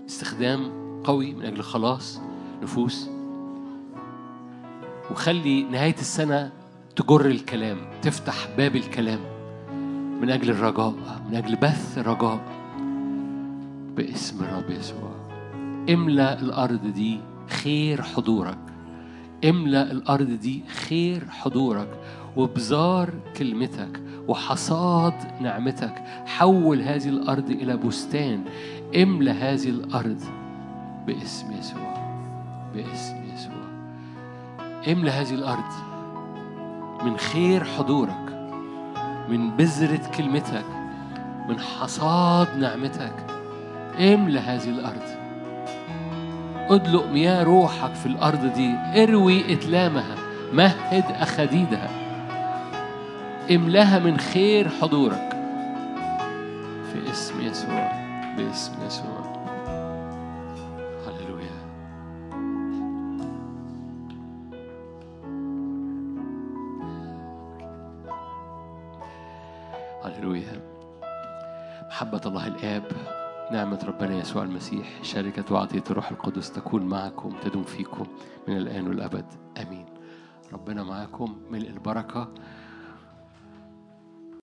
استخدام قوي من أجل خلاص نفوس. وخلي نهاية السنة تجر الكلام تفتح باب الكلام من أجل الرجاء من أجل بث رجاء باسم الرب يسوع. املأ الأرض دي خير حضورك. املأ الأرض دي خير حضورك. وبزار كلمتك وحصاد نعمتك. حول هذه الأرض إلى بستان. املأ هذه الأرض باسم يسوع. باسم يسوع. املأ هذه الأرض من خير حضورك من بذرة كلمتك من حصاد نعمتك. املأ هذه الأرض. أدلق مياه روحك في الأرض دي. اروي إتلامها. مهد أخديدها املاها من خير حضورك. في اسم يسوع باسم يسوع. هللويا. هللويا. محبة الله الآب نعمة ربنا يسوع المسيح شركة وعطية الروح القدس تكون معكم تدوم فيكم من الآن والأبد. آمين. ربنا معكم ملء البركة.